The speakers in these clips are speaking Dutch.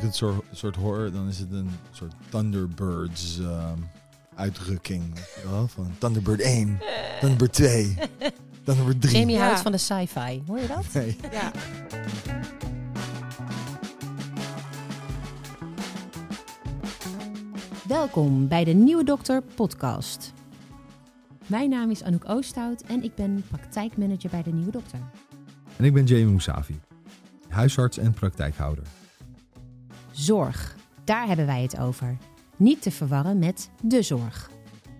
ik het soort, soort hoor, dan is het een soort Thunderbirds ehm, uitdrukking. wel? Van Thunderbird 1, Thunderbird 2, Thunderbird 3. Jamie Ja. houdt van de sci-fi. Hoor je dat? Nee. Ja. Welkom bij de Nieuwe Dokter podcast. Mijn naam is Anouk Oosthout en ik ben praktijkmanager bij de Nieuwe Dokter. En ik ben Jamie Moussavi, huisarts en praktijkhouder. Zorg, daar hebben wij het over. Niet te verwarren met de zorg.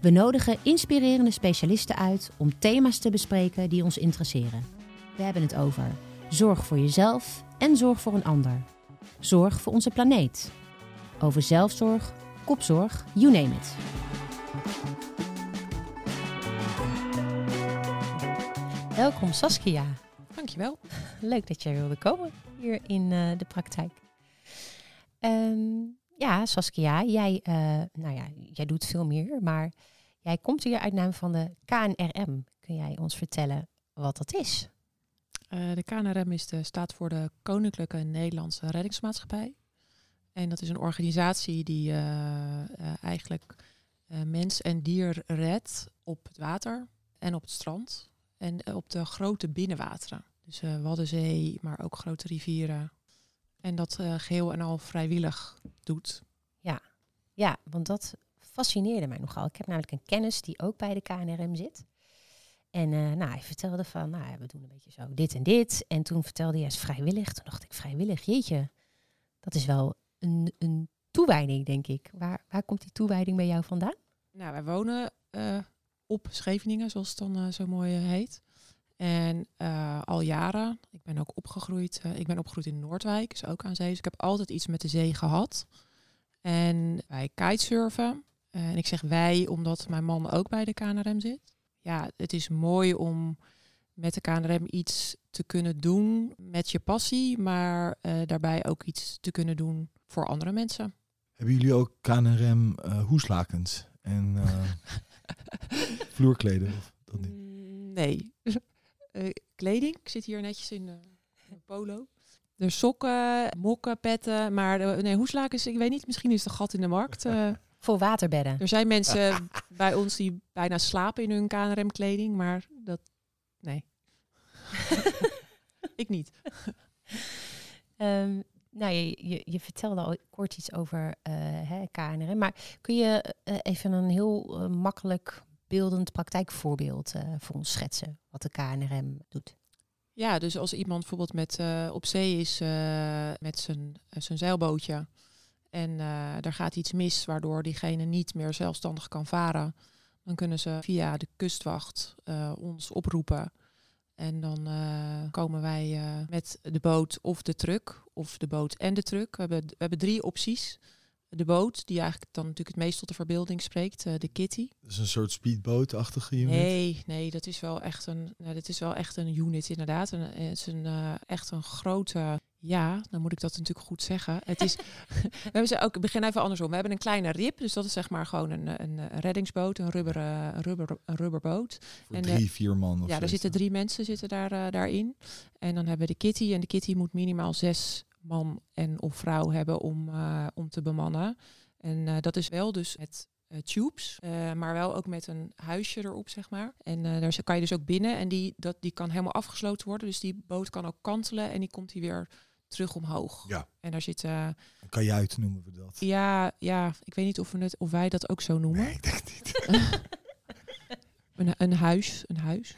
We nodigen inspirerende specialisten uit om thema's te bespreken die ons interesseren. We hebben het over zorg voor jezelf en zorg voor een ander. Zorg voor onze planeet. Over zelfzorg, kopzorg, you name it. Welkom Saskia. Dankjewel. Leuk dat jij wilde komen hier in eh, de praktijk. Ehm, ja, Saskia, jij, eh, nou ja, jij doet veel meer, maar jij komt hier uit naam van de KNRM. Kun jij ons vertellen wat dat is? Eh, de KNRM is de, staat voor de Koninklijke Nederlandse Reddingsmaatschappij. En dat is een organisatie die eh, eigenlijk mens en dier redt op het water en op het strand. En op de grote binnenwateren. Dus Waddenzee, maar ook grote rivieren. En dat eh, geheel en al vrijwillig doet. Ja, want dat fascineerde mij nogal. Ik heb namelijk een kennis die ook bij de KNRM zit. En eh, nou, hij vertelde van, nou, ja, we doen een beetje zo dit en dit. En toen vertelde hij, is vrijwillig. Toen dacht ik, vrijwillig, jeetje. Dat is wel een, een toewijding, denk ik. Waar, waar komt die toewijding bij jou vandaan? Nou, wij wonen eh, op Scheveningen, zoals het dan zo mooi heet. En eh, al jaren, ik ben ook opgegroeid, eh, ik ben opgegroeid in Noordwijk, dus ook aan zee. Dus ik heb altijd iets met de zee gehad. En wij kitesurfen. En ik zeg wij, omdat mijn man ook bij de KNRM zit. Ja, het is mooi om met de KNRM iets te kunnen doen met je passie, maar eh, daarbij ook iets te kunnen doen voor andere mensen. Hebben jullie ook KNRM hoeslakens en vloerkleden? Of dat niet? Mm, Nee. Eh, kleding. Ik zit hier netjes in, eh, een polo. Er sokken, mokken, petten. Maar de, nee, hoeslakens, ik weet niet. Misschien is het een gat in de markt. Eh, Voor waterbedden. er zijn mensen bij ons die bijna slapen in hun KNRM-kleding. Maar dat... Nee. ik niet. Ehm, nou, je, je, je vertelde al kort iets over eh, hè, KNRM. Maar kun je eh, even een heel eh, makkelijk beeldend praktijkvoorbeeld eh, voor ons schetsen? Wat de KNRM doet? Ja, dus als iemand bijvoorbeeld met, eh, op zee is eh, met zijn, zijn zeilbootje en daar gaat iets mis waardoor diegene niet meer zelfstandig kan varen, dan kunnen ze via de kustwacht ons oproepen. En dan komen wij met de boot of de truck, of de boot en de truck. We hebben, we hebben drie opties. De boot, die eigenlijk dan natuurlijk het meest tot de verbeelding spreekt, eh, de kitty. Dat is een soort speedboot-achtige unit. Nee, nee, dat is wel echt een, nou, dat is wel echt een unit inderdaad. En, het is een, eh, echt een grote, ja, dan moet ik dat natuurlijk goed zeggen. Het is, we hebben ze ook, ik begin even andersom. We hebben een kleine rib, dus dat is zeg maar gewoon een, een, een reddingsboot, een, rubber, een, rubber, een rubberboot. Voor en, drie, vier man of Ja, er zitten drie mensen zitten daar, eh, daarin. En dan hebben we de kitty. En de kitty moet minimaal zes man en of vrouw hebben om, eh, om te bemannen. En eh, dat is wel dus met eh, tubes, maar wel ook met een huisje erop, zeg maar. En daar kan je dus ook binnen. En die, dat, die kan helemaal afgesloten worden. Dus die boot kan ook kantelen en die komt die weer terug omhoog. Ja. En daar zit, eh, Een kajuit noemen we dat. ja, ja, ik weet niet of, we het, of wij dat ook zo noemen. Nee, ik denk niet. Een, een huis, een huis.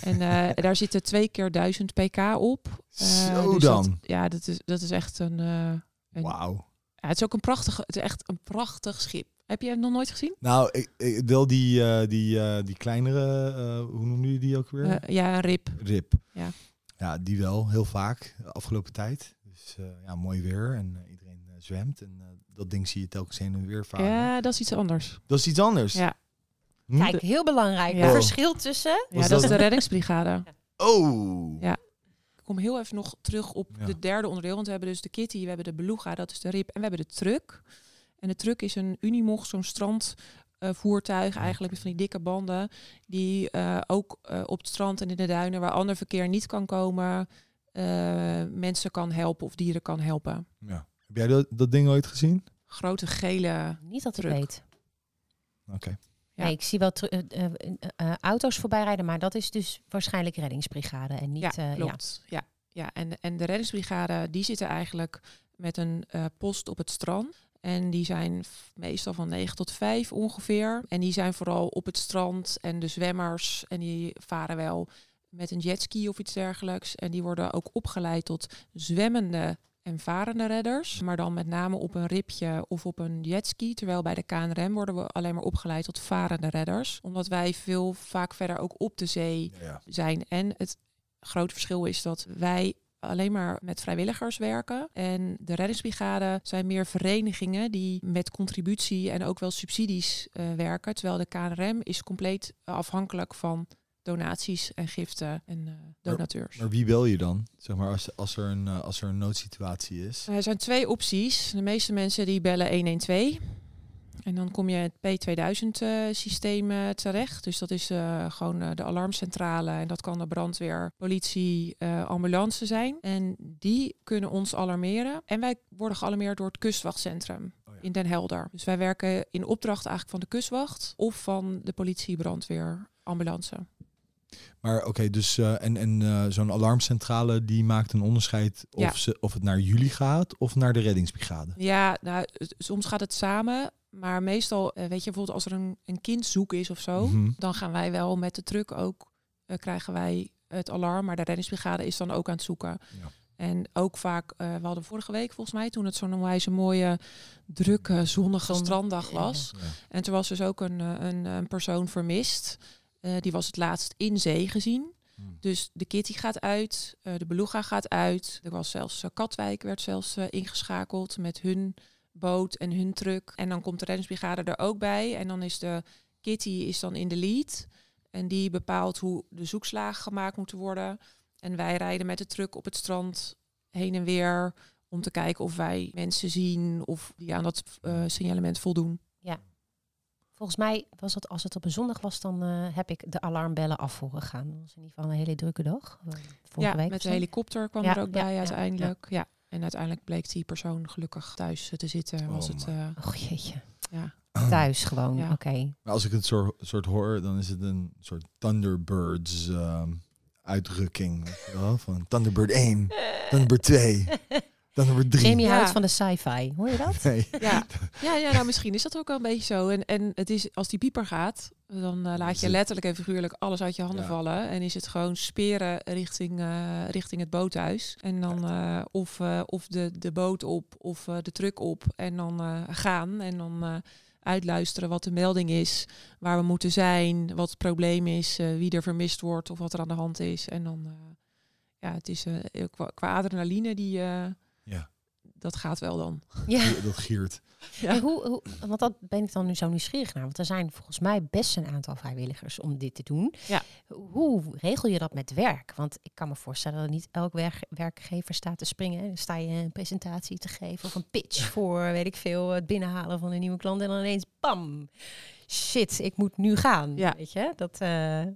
En eh, daar zitten twee keer 1000 pk op. Eh, Zo dus dat- dan. ja, dat is, dat is echt een. eh, een- Wauw. ja, het is ook een prachtig, het is echt een prachtig schip. Heb je het nog nooit gezien? Nou, ik, ik, wel die, die, die kleinere, hoe noemen jullie die ook weer? Ja, rib. Rip. Ja. Ja, die wel, heel vaak, de afgelopen tijd. Dus ja, mooi weer en iedereen zwemt. En dat ding zie je telkens heen en weer varen. Ja, dat is iets anders. Dat is iets anders. Ja? Kijk, heel belangrijk. Ja. Het verschil tussen... ja dat is de reddingsbrigade. Oh! Ja. Ik kom heel even nog terug op Ja. de derde onderdeel. Want we hebben dus de kitty, we hebben de beluga, dat is de rib. En we hebben de truck. En de truck is een Unimog, zo'n strandvoertuig eigenlijk met van die dikke banden. Die eh, ook eh, op het strand en in de duinen, waar ander verkeer niet kan komen, eh, mensen kan helpen of dieren kan helpen. Ja. Heb jij dat, dat ding ooit gezien? Grote gele. Niet dat ik weet. Oké. Ja. Nee, ik zie wel eh, eh, eh, auto's voorbij rijden, maar dat is dus waarschijnlijk reddingsbrigade en niet. ja, eh, ja. klopt. Ja. Ja, en, en de reddingsbrigade die zitten eigenlijk met een post op het strand. En die zijn meestal van 9 tot 5 ongeveer. En die zijn vooral op het strand en de zwemmers. En die varen wel met een jetski of iets dergelijks. En die worden ook opgeleid tot zwemmende en varende redders. Maar dan met name op een ripje of op een jetski. Terwijl bij de KNRM worden we alleen maar opgeleid tot varende redders. Omdat wij veel vaak verder ook op de zee Ja, zijn. En het grote verschil is dat wij alleen maar met vrijwilligers werken. En de reddingsbrigade zijn meer verenigingen die met contributie en ook wel subsidies eh, werken. Terwijl de KNRM is compleet afhankelijk van donaties en giften en eh, donateurs. Maar wie bel je dan? Zeg maar als, als, er, een, eh, als er een noodsituatie is. Er zijn twee opties. De meeste mensen die bellen 112. En dan kom je het P2000-systeem eh, terecht. Dus dat is gewoon de alarmcentrale. En dat kan de brandweer, politie, ambulance zijn. En die kunnen ons alarmeren. En wij worden gealarmeerd door het kustwachtcentrum Oh ja. in Den Helder. Dus wij werken in opdracht eigenlijk van de kustwacht... of van de politie, brandweer, ambulance. Maar oké, dus eh, en, en eh, zo'n alarmcentrale die maakt een onderscheid of, Ja. ze, of het naar jullie gaat of naar de reddingsbrigade. Ja, nou, soms gaat het samen. Maar meestal, eh, weet je, bijvoorbeeld als er een, een kind zoek is of zo, Mhm. dan gaan wij wel met de truck ook, eh, krijgen wij het alarm. Maar de reddingsbrigade is dan ook aan het zoeken. Ja. En ook vaak, eh, we hadden vorige week volgens mij, toen het zo'n onwijs een mooie, drukke, zonnige Zon- stranddag was. Ja. En toen was dus ook een, een, een persoon vermist. Eh, die was het laatst in zee gezien. Hm. Dus de Kitty gaat uit, eh, de Beluga gaat uit. Er was zelfs eh, Katwijk werd zelfs ingeschakeld met hun boot en hun truck. En dan komt de reddingsbrigade er ook bij. En dan is de Kitty is dan in de lead. En die bepaalt hoe de zoekslagen gemaakt moeten worden. En wij rijden met de truck op het strand heen en weer om te kijken of wij mensen zien of die aan dat eh, signalement voldoen. Volgens mij was het, als het op een zondag was, dan eh, heb ik de alarmbellen af horen gaan. Dat was in ieder geval een hele drukke dag. eh, Vorige ja, week met de helikopter kwam Ja, er ook ja, bij ja, uiteindelijk. Ja, En uiteindelijk bleek die persoon gelukkig thuis te zitten. Was Oh, het, eh, Oh jeetje. ja. Thuis gewoon, Ja. oké. Maar als ik het soort, soort hoor, dan is het een soort Thunderbirds ehm, uitdrukking. Van Thunderbird 1, Thunderbird 2, Thunderbird 3. Jamie Ja. houdt van de sci-fi. Hoor je dat? Nee. Ja. Ja, ja, nou misschien is dat ook wel een beetje zo. En, en het is, als die pieper gaat, dan eh, laat je letterlijk en figuurlijk alles uit je handen Ja. vallen. En is het gewoon speren richting, eh, richting het boothuis. En dan eh, of, eh, of de, de boot op of eh, de truck op. En dan eh, gaan. En dan eh, uitluisteren wat de melding is. Waar we moeten zijn. Wat het probleem is. eh, wie er vermist wordt. Of wat er aan de hand is. En dan, eh, ja, het is eh, qua, qua adrenaline die... Ja, dat gaat wel dan. Ja. dat giert. Ja. En hoe, hoe, want dat ben ik dan nu zo nieuwsgierig naar. Want er zijn volgens mij best een aantal vrijwilligers om dit te doen. Ja. Hoe regel je dat met werk? Want ik kan me voorstellen dat niet elk werk, werkgever staat te springen. Dan sta je een presentatie te geven of een pitch voor, weet ik veel, het binnenhalen van een nieuwe klant. En dan ineens, bam, shit, ik moet nu gaan. Ja. Weet je? Dat, eh,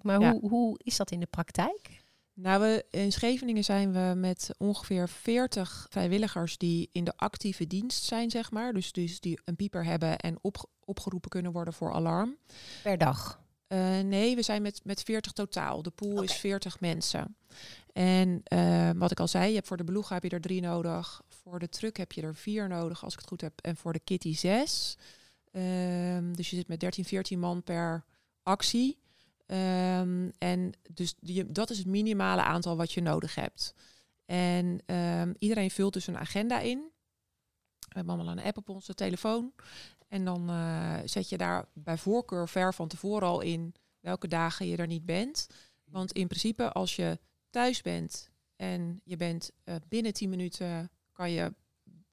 maar Ja. hoe, hoe is dat in de praktijk? Nou, we, in Scheveningen zijn we met ongeveer 40 vrijwilligers die in de actieve dienst zijn, zeg maar. Dus, dus die een pieper hebben en op, opgeroepen kunnen worden voor alarm. Per dag. Eh, nee, we zijn met, met 40 totaal. De pool is 40 mensen. En eh, wat ik al zei, je hebt voor de beluga heb je er drie nodig. Voor de truck heb je er vier nodig, als ik het goed heb. En voor de kitty zes. Ehm, dus je zit met 13, 14 man per actie. Ehm, en dus die, dat is het minimale aantal wat je nodig hebt. En ehm, iedereen vult dus een agenda in. We hebben allemaal een app op onze telefoon. En dan eh, zet je daar bij voorkeur ver van tevoren al in welke dagen je er niet bent. Want in principe, als je thuis bent en je bent eh, binnen 10 minuten kan je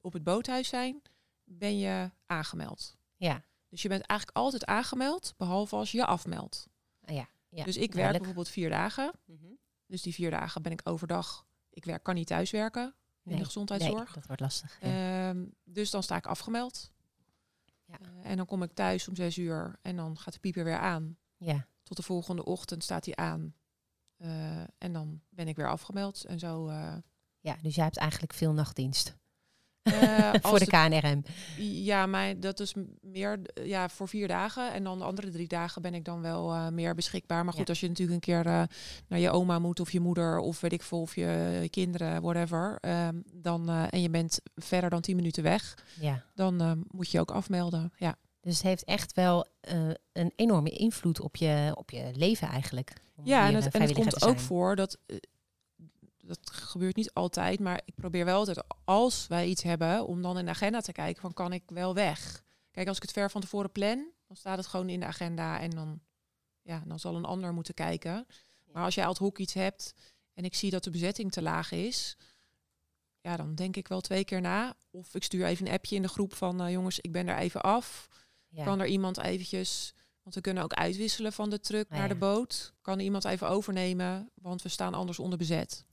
op het boothuis zijn, ben je aangemeld. Ja. Dus je bent eigenlijk altijd aangemeld, behalve als je je afmeldt. Ah, ja. ja. dus ik werk bijvoorbeeld vier dagen. Mhm. Dus die vier dagen ben ik overdag. Ik werk, kan niet thuis werken in Nee, de gezondheidszorg. Nee, dat wordt lastig. ja. Ehm, dus dan sta ik afgemeld. Ja. Eh, en dan kom ik thuis om zes uur en dan gaat de pieper weer aan. ja. Tot de volgende ochtend staat hij aan. Eh, en dan ben ik weer afgemeld. En zo. eh, Ja, dus jij hebt eigenlijk veel nachtdienst. Eh, Voor de KNRM. Ja, maar dat is meer ja, voor vier dagen. En dan de andere drie dagen ben ik dan wel eh, meer beschikbaar. Maar goed, Ja. als je natuurlijk een keer eh, naar je oma moet of je moeder of weet ik veel, of je kinderen, whatever. ehm, dan, en je bent verder dan tien minuten weg, Ja. dan moet je ook afmelden. Ja. Dus het heeft echt wel een enorme invloed op je, op je leven eigenlijk. Ja, en het, en het vrijwilliger komt ook voor dat. Dat gebeurt niet altijd, maar ik probeer wel altijd, als wij iets hebben, om dan in de agenda te kijken van kan ik wel weg. Kijk, als ik het ver van tevoren plan, dan staat het gewoon in de agenda en dan, ja, dan zal een ander moeten kijken. Maar als jij ad hoc iets hebt en ik zie dat de bezetting te laag is, ja, dan denk ik wel twee keer na. Of ik stuur even een appje in de groep van eh, jongens, ik ben er even af. Ja. Kan er iemand eventjes, want we kunnen ook uitwisselen van de truck Ah, naar ja. de boot. Kan iemand even overnemen, want we staan anders onder bezet.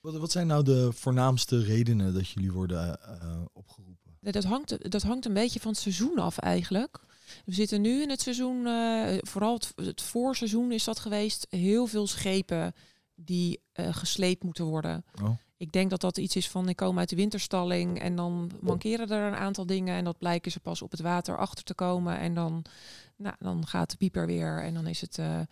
Wat, wat zijn nou de voornaamste redenen dat jullie worden eh, opgeroepen? Nee, Dat hangt, dat hangt een beetje van het seizoen af eigenlijk. We zitten nu in het seizoen, eh, vooral het, het voorseizoen is dat geweest, heel veel schepen die eh, gesleept moeten worden. Oh. Ik denk dat dat iets is van ik kom uit de winterstalling en dan mankeren er een aantal dingen en dat blijken ze pas op het water achter te komen en dan, nou, dan gaat de pieper weer en dan is het eh, eh,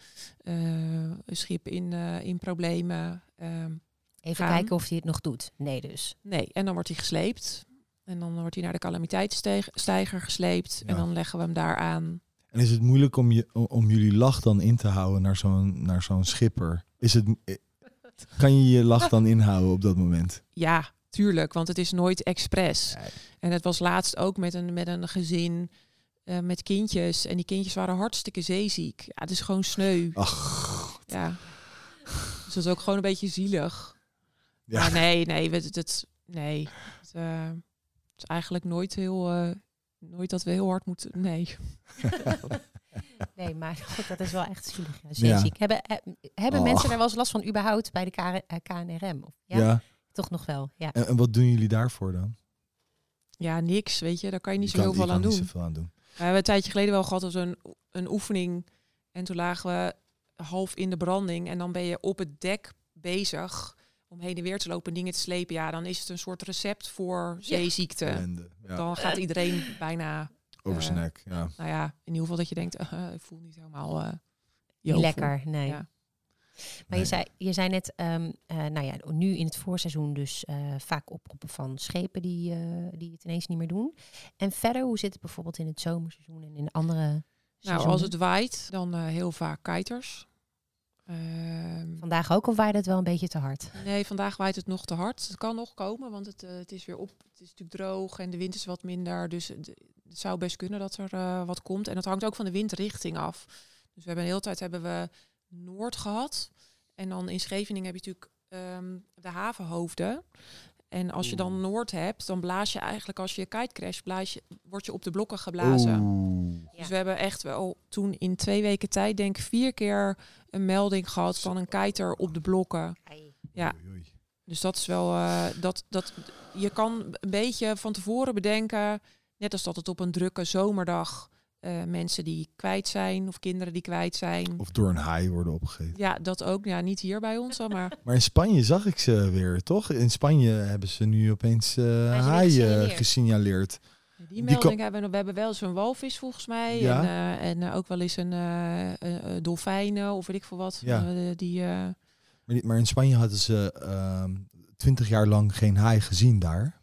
een schip in, eh, in problemen. Ehm, Even gaan. kijken of hij het nog doet. Nee dus. Nee, en dan wordt hij gesleept. En dan wordt hij naar de calamiteitssteiger gesleept. En dan leggen we hem daar aan. En is het moeilijk om, je, om jullie lach dan in te houden naar zo'n, naar zo'n schipper? Is het, kan je je lach dan inhouden op dat moment? Ja, tuurlijk, want het is nooit expres. Nee. En het was laatst ook met een, met een gezin eh, met kindjes. En die kindjes waren hartstikke zeeziek. Ja, het is gewoon sneu. Ach, Ja. Dus dat is ook gewoon een beetje zielig. ja. Maar nee, nee, het, het, nee. Het, eh, het is eigenlijk nooit heel... eh, nooit dat we heel hard moeten... Nee. Nee, maar goed, dat is wel echt zielig. Ja, Ja. zeeziek. Hebben, he- hebben Oh. mensen daar wel eens last van überhaupt bij de eh, KNRM? Of, ja? Ja. Toch nog wel, ja. En, en wat doen jullie daarvoor dan? Ja, niks, weet je. Daar kan je niet Je zo kan- heel veel aan niet zoveel aan doen. We hebben een tijdje geleden wel gehad als een, een oefening. En toen lagen we half in de branding. En dan ben je op het dek bezig om heen en weer te lopen en dingen te slepen. Ja, dan is het een soort recept voor zeeziekte. Ja. Dan gaat iedereen bijna, Over zijn eh, nek. Ja. nou ja, in ieder geval dat je denkt, eh, ik voel niet helemaal eh. Lekker, nee. Ja. Maar je, zei, je zei net, ehm, eh, nou ja, nu in het voorseizoen dus eh, vaak oproepen van schepen die, eh, die het ineens niet meer doen. En verder, hoe zit het bijvoorbeeld in het zomerseizoen en in andere Nou, seizoenen? als het waait, dan eh, heel vaak kiters. Ehm, Vandaag ook, of waaide het wel een beetje te hard? Nee, vandaag waait het nog te hard. Het kan nog komen, want het, eh, het is weer op. Het is natuurlijk droog en de wind is wat minder. Dus het, het zou best kunnen dat er eh, wat komt. En dat hangt ook van de windrichting af. Dus we hebben de hele tijd hebben we noord gehad. En dan in Scheveningen heb je natuurlijk ehm, de havenhoofden. En als je dan noord hebt, dan blaas je eigenlijk als je kite crash, blaas je, word je op de blokken geblazen. Oeh. Ja. Dus we hebben echt wel toen in twee weken tijd, denk ik, vier keer een melding gehad van een kiter op de blokken. Ja. Oei, oei. Dus dat is wel eh, dat, dat je kan een beetje van tevoren bedenken, net als dat het op een drukke zomerdag eh, mensen die kwijt zijn of kinderen die kwijt zijn. Of door een haai worden opgegeten. Ja, dat ook. Ja, niet hier bij ons, dan, maar Maar in Spanje zag ik ze weer, toch? In Spanje hebben ze nu opeens eh weer haaien gesignaleerd. die Die melding hebben we. We hebben wel eens een walvis volgens mij Ja. en, eh, en ook wel eens een eh, eh, eh, dolfijnen of weet ik veel wat. Ja. die, eh, Maar, die- maar in Spanje hadden ze ehm, twintig jaar lang geen haai gezien daar.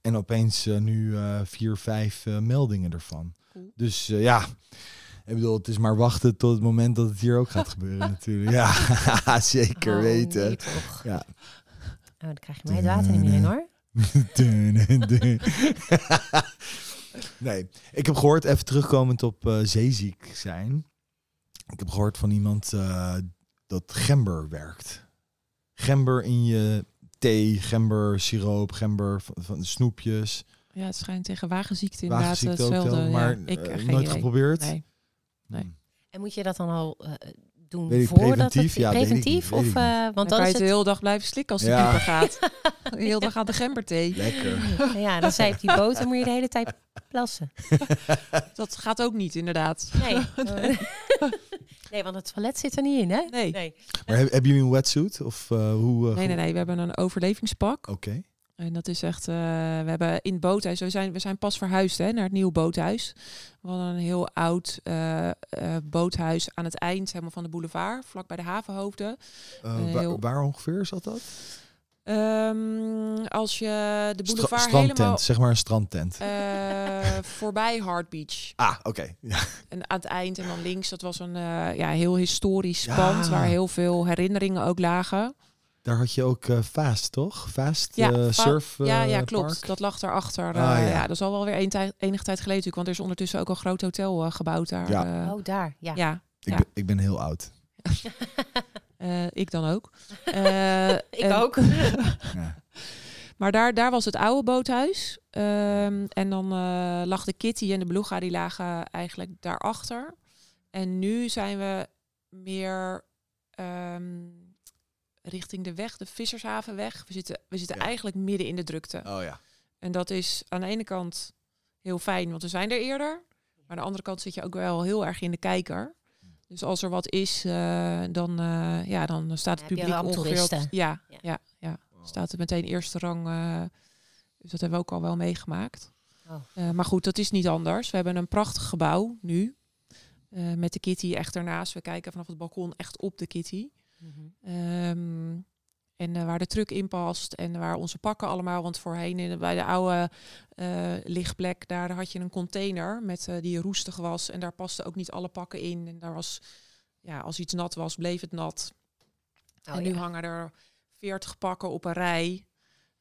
En opeens nu eh, vier, vijf meldingen ervan. Cool. Dus eh, ja, ik bedoel, het is maar wachten tot het moment dat het hier ook gaat gebeuren natuurlijk. Ja, zeker Oh, weten. nee. Ja. Oh, dan krijg je mij het water niet meer in hoor. Nee, ik heb gehoord, even terugkomend op eh, zeeziek zijn. Ik heb gehoord van iemand eh, dat gember werkt. Gember in je thee, gember siroop, gember van, van snoepjes. Ja, het schijnt tegen wagenziekte inderdaad Wagenziekte ook hetzelfde. wel, maar ja, ik geen nooit idee. geprobeerd. Nee. nee. Hmm. En moet je dat dan al eh, doen Weet ik, voordat preventief? het Ja, weet ik preventief of ik eh, Dan want kan dan je is het de hele dag blijven slikken als de Ja. pieper gaat. De hele dag aan de gemberthee. Lekker. ja, dan zei die boot, dan moet je de hele tijd plassen. Dat gaat ook niet, inderdaad. Nee. nee, want het toilet zit er niet in, hè? Nee. Nee. Maar heb- hebben jullie een wetsuit? Of eh, hoe? Nee, nee, nee. We hebben een overlevingspak. Oké. En dat is echt, eh, we hebben in het boothuis, we zijn, we zijn pas verhuisd hè, naar het nieuwe boothuis. We hadden een heel oud eh, eh, boothuis aan het eind helemaal van de boulevard, vlak bij de havenhoofden. Waar, heel- waar ongeveer zat dat? Ehm, als je de Stra- boulevard strandtent, helemaal zeg maar een strandtent. voorbij Hard Beach ah, oké. Ja. en aan het eind en dan links, dat was een ja, heel historisch Ja. pand waar heel veel herinneringen ook lagen. Daar had je ook eh, Fast, toch? Fast Ja, eh, surf ja, ja, eh, klopt. park? Dat lag daarachter. Ah, eh ja. ja. dat is al wel weer een tijd, enige tijd geleden natuurlijk, want er is ondertussen ook een groot hotel gebouwd daar. Ja. Oh, daar. Ja. ja. Ik, ben, ik ben heel oud. Eh, ik dan ook. Eh, Ik ook. Ja. Maar daar, daar was het oude boothuis. Ehm, en dan eh, lag de Kitty en de Beluga, die lagen eigenlijk daarachter. En nu zijn we meer ehm, richting de weg, de Vissershavenweg. We zitten, we zitten Ja. eigenlijk midden in de drukte. Oh ja. En dat is aan de ene kant heel fijn, want we zijn er eerder. Maar aan de andere kant zit je ook wel heel erg in de kijker. Dus als er wat is, eh, dan, eh, ja, dan staat het heb je publiek ongeveer op... Ja, Ja. ja, ja, staat het meteen eerste rang. eh, dus dat hebben we ook al wel meegemaakt. Oh. Eh, maar goed, dat is niet anders. We hebben een prachtig gebouw nu. eh, met de kitty echt ernaast. We kijken vanaf het balkon echt op de kitty. Mhm. Ehm, en eh, waar de truck in past en waar onze pakken allemaal. Want voorheen in, bij de oude eh, lichtplek, daar had je een container met, eh, die roestig was. En daar pasten ook niet alle pakken in. En daar was, ja, als iets nat was, bleef het nat. Oh, en nu ja. hangen er 40 pakken op een rij.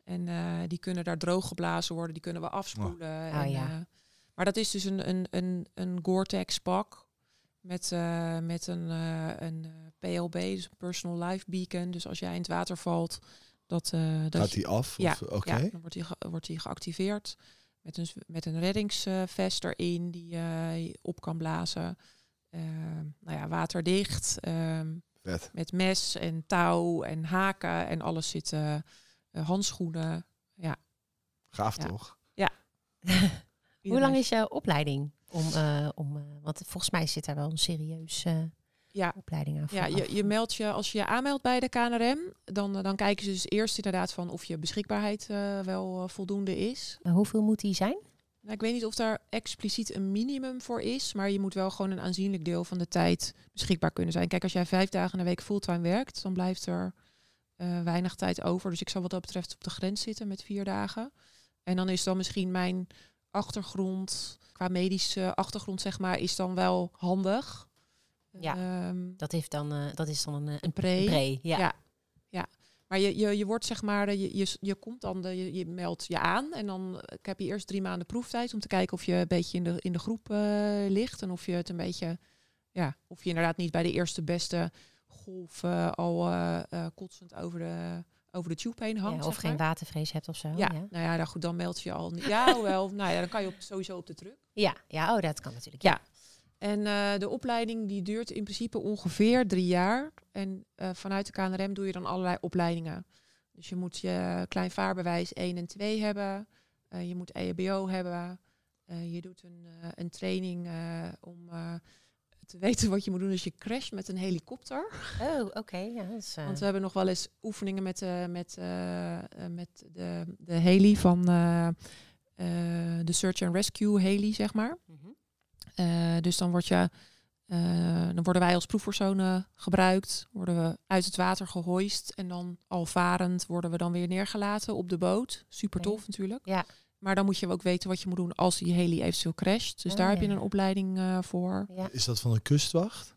En die kunnen daar droog geblazen worden. Die kunnen we afspoelen. Oh, en, ja. maar dat is dus een, een, een, een Gore-Tex pak. Met, eh, met een, eh, een eh, PLB, dus een Personal Life Beacon. Dus als jij in het water valt, dat, eh dat Gaat die af? Ja, Of- Oké. ja, dan wordt die, ge- wordt die geactiveerd. Met een, met een reddingsvest erin die eh, je op kan blazen. Ehm, nou ja, waterdicht. ehm, Vet. met mes en touw en haken en alles zit. eh, eh, handschoenen. Gaaf Ja. toch? Hoe lang is je opleiding? Om, eh, om, eh, want volgens mij zit daar wel een serieus eh, Ja, opleiding aan ja je, je meldt je, als je je aanmeldt bij de KNRM, dan, dan kijken ze dus eerst inderdaad van of je beschikbaarheid wel voldoende is. Maar hoeveel moet die zijn? Nou, ik weet niet of daar expliciet een minimum voor is, maar je moet wel gewoon een aanzienlijk deel van de tijd beschikbaar kunnen zijn. Kijk, als jij vijf dagen in de week fulltime werkt, dan blijft er weinig tijd over. Dus ik zou wat dat betreft op de grens zitten met vier dagen. En dan is dan misschien mijn achtergrond, qua medische achtergrond zeg maar, is dan wel handig. Ja. Ehm, Dat, heeft dan, eh, dat is dan een, eh, een pre. een pre. Ja. Ja. Maar je, je, je wordt zeg maar, je, je, je komt dan, de, je, je meldt je aan en dan eh, heb je eerst drie maanden proeftijd om te kijken of je een beetje in de, in de groep ligt en of je het een beetje, ja, of je inderdaad niet bij de eerste beste golf al kotsend over de, over de tube heen hangt. Ja, of zeg geen watervrees hebt of zo. Ja, Ja, nou ja, dan, goed, dan meld je al. Ja, hoewel, nou ja, dan kan je op, sowieso op de truck. ja. ja, oh, dat kan natuurlijk. Ja. En eh, de opleiding die duurt in principe ongeveer drie jaar. En eh, vanuit de KNRM doe je dan allerlei opleidingen. Dus je moet je kleinvaarbewijs 1 en 2 hebben. Eh, je moet EHBO hebben. Je doet een, een training om te weten wat je moet doen als je crasht met een helikopter. Oh, oké. Ja, is, eh, Want we hebben nog wel eens oefeningen met, eh, met, eh, met de, de heli van eh, eh, de Search and Rescue heli, zeg maar. mhm. Eh, dus dan, word je, eh, dan worden wij als proefpersonen gebruikt, worden we uit het water gehoist en dan al varend worden we dan weer neergelaten op de boot. Super tof natuurlijk. Ja. Maar dan moet je ook weten wat je moet doen als die heli eventueel crasht. Dus Oh, daar heb je ja. een opleiding eh, voor. ja. Is dat van de kustwacht?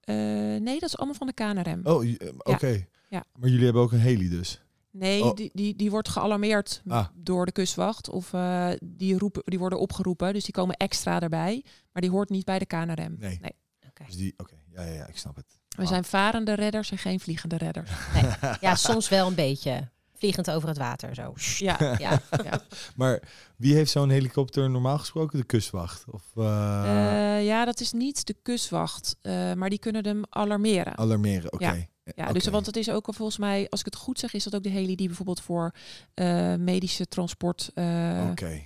Eh, nee, dat is allemaal van de KNRM. Oh, eh, oké. Ja. Maar jullie hebben ook een heli dus? Nee, Oh. die, die, die wordt gealarmeerd Ah. door de kustwacht. Of eh, die, roepen, die worden opgeroepen, dus die komen extra erbij. Maar die hoort niet bij de KNRM. Nee. Oké. Dus die, oké. Ja, ja, ja, ik snap het. We zijn varende redders en geen vliegende redders. ja, soms wel een beetje. Vliegend over het water, zo. Ja, Ja. ja. Maar wie heeft zo'n helikopter normaal gesproken? De kustwacht? Of eh, Eh, ja, dat is niet de kustwacht, eh, maar die kunnen hem alarmeren. alarmeren? Oké. Ja. Ja, dus want het is ook volgens mij, als ik het goed zeg, is dat ook de heli die bijvoorbeeld voor eh, medische transport. eh, Oké.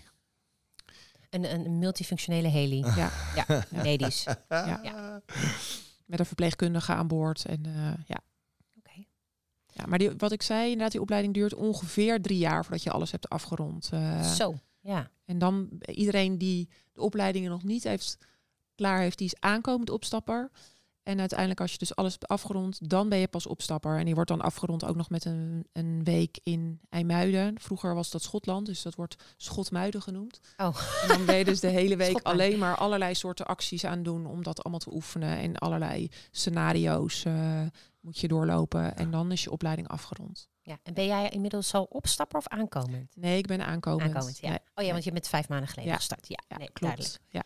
Een, een multifunctionele heli. Ja, Ja, medisch. Ja. met een verpleegkundige aan boord. En eh, ja. Ja, maar die, wat ik zei, inderdaad, die opleiding duurt ongeveer drie jaar voordat je alles hebt afgerond. Eh, Zo, ja. en dan eh, iedereen die de opleidingen nog niet heeft klaar heeft, die is aankomend opstapper. En uiteindelijk als je dus alles hebt afgerond, dan ben je pas opstapper. En die wordt dan afgerond ook nog met een, een week in IJmuiden. Vroeger was dat Schotland, dus dat wordt Schotmuiden genoemd. Oh. En dan ben je dus de hele week alleen maar allerlei soorten acties aan doen om dat allemaal te oefenen. En allerlei scenario's eh, moet je doorlopen. En dan is je opleiding afgerond. ja. En ben jij inmiddels al opstapper of aankomend? Nee, ik ben aankomend. Aankomend, ja. Nee, Oh ja, want je bent vijf maanden geleden Ja. gestart. Ja, ja, nee, klopt. duidelijk. Ja.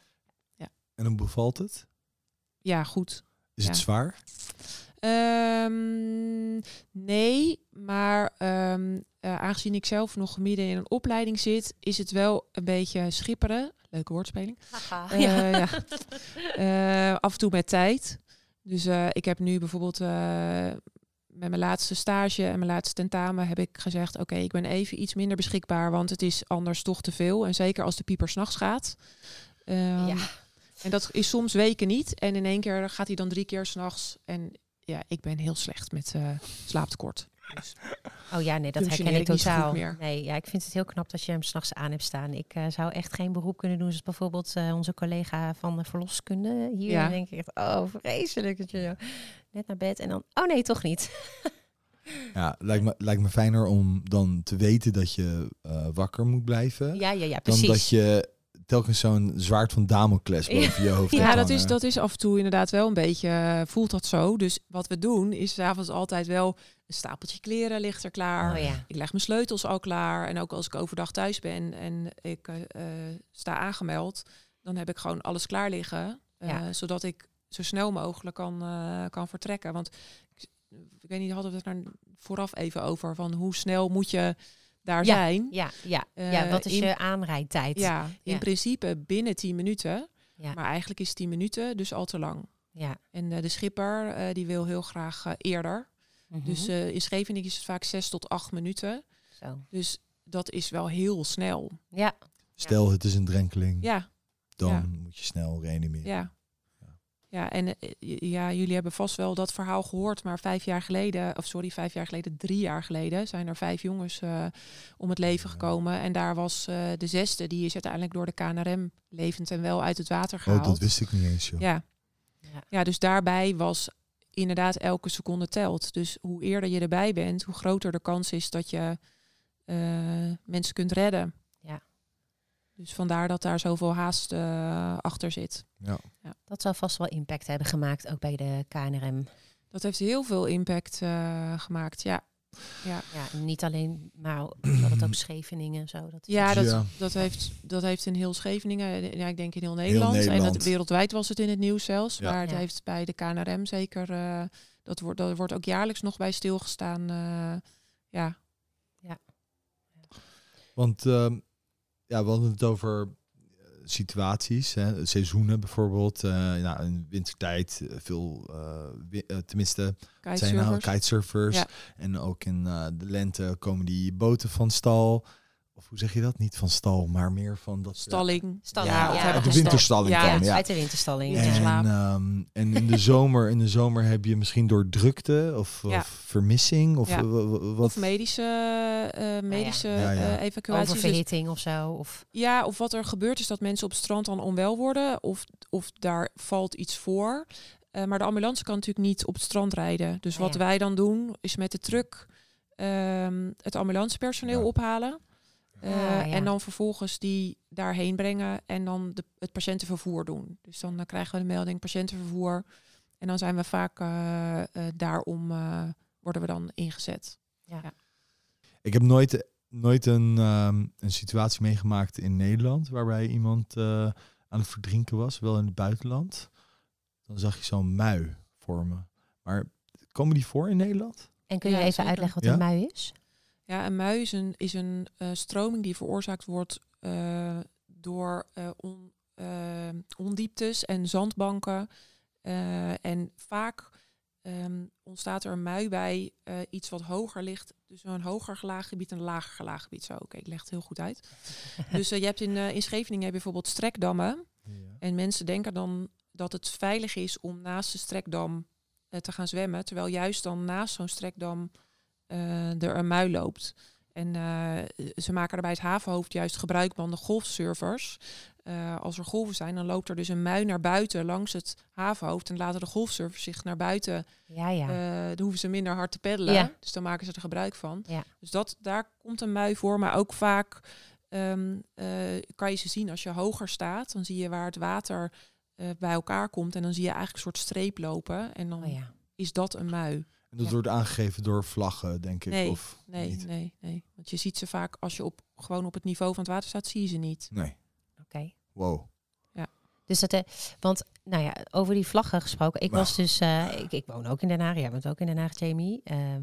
En hoe bevalt het? ja, goed. Is het Ja. zwaar? Ehm, nee, maar ehm, eh, aangezien ik zelf nog midden in een opleiding zit, is het wel een beetje schipperen. Leuke woordspeling. Haha, Eh, ja. ja. Eh, af en toe met tijd. Dus eh, ik heb nu bijvoorbeeld eh, met mijn laatste stage en mijn laatste tentamen heb ik gezegd: oké, ik ben even iets minder beschikbaar, want het is anders toch te veel. En zeker als de pieper s'nachts gaat. Ehm, Ja. En dat is soms weken niet. En in één keer gaat hij dan drie keer s'nachts. En ja, ik ben heel slecht met eh, slaaptekort. Dus, Oh ja, nee, dat herken ik totaal. meer. Nee, ja, ik vind het heel knap dat je hem s'nachts aan hebt staan. Ik eh, zou echt geen beroep kunnen doen, zoals bijvoorbeeld eh, onze collega van de verloskunde. Hier Ja. denk ik echt, oh, vreselijk dat je zo net naar bed en dan, oh nee, toch niet. Ja, lijkt me, lijkt me fijner om dan te weten dat je eh, wakker moet blijven. Ja, ja, ja, dan precies. dat je telkens zo'n zwaard van Damocles boven je hoofd ja, hebt dat is, dat is af en toe inderdaad wel een beetje, voelt dat zo. Dus wat we doen is 's avonds altijd wel een stapeltje kleren ligt er klaar. Oh ja. Ik leg mijn sleutels al klaar. En ook als ik overdag thuis ben en ik eh, sta aangemeld, dan heb ik gewoon alles klaar liggen. eh, Ja. Zodat ik zo snel mogelijk kan, eh, kan vertrekken. Want ik, ik weet niet, hadden we het er vooraf even over van hoe snel moet je daar Ja. zijn? Ja, ja, ja, wat is in- je aanrijdtijd? Ja, in principe binnen 10 minuten. Ja. Maar eigenlijk is 10 minuten dus al te lang. ja. En de schipper die wil heel graag eh, Mhm. Dus eh, in Scheveningen is het vaak 6 tot 8 minuten. Zo. Dus dat is wel heel snel. Ja, Stel, het is een drenkeling, Ja, dan ja. moet je snel reanimeren. ja. Ja, en eh, ja, jullie hebben vast wel dat verhaal gehoord, maar vijf jaar geleden, of sorry, vijf jaar geleden, drie jaar geleden, zijn er vijf jongens eh, om het leven Ja. gekomen. En daar was eh, de zesde, die is uiteindelijk door de KNRM levend en wel uit het water Oh, gehaald. dat wist ik niet eens, joh. Ja. Ja. ja, dus daarbij was inderdaad elke seconde telt. Dus hoe eerder je erbij bent, hoe groter de kans is dat je eh, mensen kunt redden. Ja. Dus vandaar dat daar zoveel haast eh, achter zit. Ja. dat zal vast wel impact hebben gemaakt, ook bij de KNRM. Dat heeft heel veel impact eh, gemaakt, ja. Ja, Ja, en niet alleen, maar dat het ook Scheveningen en zo. Dat is ja, dat, Ja. Dat, heeft, dat heeft in heel Scheveningen, ja, ik denk in heel Nederland. En Nederland. dat, wereldwijd was het in het nieuws zelfs. Ja. Maar het Ja. heeft bij de KNRM zeker, eh, dat wordt, daar wordt ook jaarlijks nog bij stilgestaan. eh, ja, Want ehm, ja, we hadden het over situaties, hè, seizoenen bijvoorbeeld. eh nou, in wintertijd eh, veel, eh, wi- tenminste, zijn nou kitesurfers. Ja. En ook in de lente komen die boten van stal. Of hoe zeg je dat? Niet van stal, maar meer van dat... Stalling. Stalling, Ja, ja. of ja. uit de winterstalling Ja, komen. ja, Ja. uit de winterstalling. En, ehm, en in de zomer, in de zomer heb je misschien door drukte of, Ja. of vermissing of eh, wat. Of medische, eh, medische Ja, ja. eh, evacuaties. Oververhitting of zo. Of, ja, of wat er gebeurt is dat mensen op het strand dan onwel worden. Of, of daar valt iets voor. Eh, maar de ambulance kan natuurlijk niet op het strand rijden. Dus Ah, wat ja. wij dan doen, is met de truck ehm, het ambulancepersoneel Ja. ophalen. Eh, Ah, ja. En dan vervolgens die daarheen brengen en dan de, het patiëntenvervoer doen. Dus dan, eh, krijgen we de melding patiëntenvervoer. En dan zijn we vaak eh, eh, daarom eh, worden we dan ingezet. Ik heb nooit, nooit een, ehm, een situatie meegemaakt in Nederland waarbij iemand eh, aan het verdrinken was, wel in het buitenland. Dan zag je zo'n mui vormen. Maar komen die voor in Nederland? en kun je Ja, even zeker. uitleggen wat Ja? een mui is? Ja, een mui is een, is een eh, stroming die veroorzaakt wordt eh, door eh, on, ondieptes en zandbanken. En vaak ehm, ontstaat er een mui bij iets wat hoger ligt. Dus een hoger gelaagd gebied en een lager gelaagd gebied. Zo, oké, ik leg het heel goed uit. dus je hebt in, in Scheveningen heb je bijvoorbeeld strekdammen. En mensen denken dan dat het veilig is om naast de strekdam te gaan zwemmen. Terwijl juist dan naast zo'n strekdam er een mui loopt. En eh, ze maken er bij het havenhoofd juist gebruik van de golfsurfers. Eh, als er golven zijn, dan loopt er dus een mui naar buiten langs het havenhoofd. En laten de golfsurfers zich naar buiten. Ja, ja. eh, dan hoeven ze minder hard te peddelen. Ja. Dus dan maken ze er gebruik van. Ja. Dus dat, daar komt een mui voor. Maar ook vaak ehm, eh, kan je ze zien als je hoger staat. Dan zie je waar het water eh, bij elkaar komt. En dan zie je eigenlijk een soort streep lopen. En dan oh, ja. is dat een mui. En dat Ja. wordt aangegeven door vlaggen, denk ik. Nee, of Nee, niet? nee, nee. Want je ziet ze vaak als je op, gewoon op het niveau van het water staat, zie je ze niet. Nee. Oké. Wow. Dus dat, eh, want nou ja, over die vlaggen gesproken. Ik Nou. was dus, eh, ik, ik woon ook in Den Haag. Jij bent ook in Den Haag, Jamie. Ehm,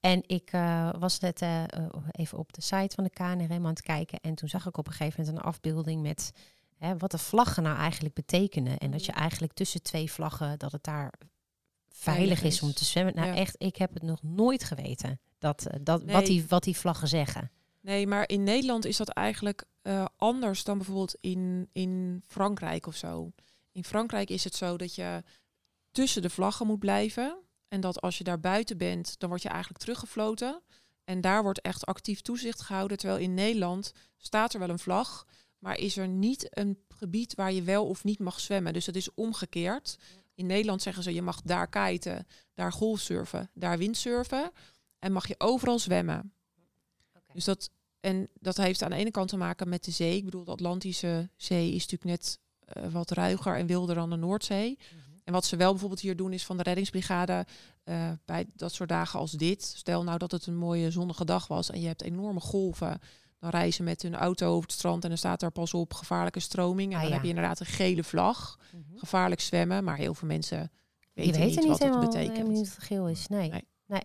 en ik eh, was net eh, eh, even op de site van de KNRM aan het kijken. En toen zag ik op een gegeven moment een afbeelding met hè, wat de vlaggen nou eigenlijk betekenen. En dat je eigenlijk tussen twee vlaggen, dat het daar veilig is om te zwemmen. Nou Ja. echt, ik heb het nog nooit geweten. Dat, eh, dat, wat, die, wat die vlaggen zeggen. Nee, maar in Nederland is dat eigenlijk eh, anders dan bijvoorbeeld in, in Frankrijk of zo. In Frankrijk is het zo dat je tussen de vlaggen moet blijven. En dat als je daar buiten bent, dan word je eigenlijk teruggefloten. En daar wordt echt actief toezicht gehouden. Terwijl in Nederland staat er wel een vlag, maar is er niet een gebied waar je wel of niet mag zwemmen. Dus dat is omgekeerd. In Nederland zeggen ze, je mag daar kiten, daar golfsurfen, daar windsurfen. En mag je overal zwemmen. Dus dat, en dat heeft aan de ene kant te maken met de zee. Ik bedoel, de Atlantische Zee is natuurlijk net eh, wat ruiger en wilder dan de Noordzee. En wat ze wel bijvoorbeeld hier doen is van de reddingsbrigade eh, bij dat soort dagen als dit. Stel nou dat het een mooie zonnige dag was en je hebt enorme golven. Dan reizen met hun auto over het strand en dan staat daar pas op gevaarlijke stroming. En Ah, dan ja. heb je inderdaad een gele vlag. Gevaarlijk zwemmen. Maar heel veel mensen Je weten weet niet niet wat het helemaal, betekent. helemaal niet wat het geel is. Nee. Nee.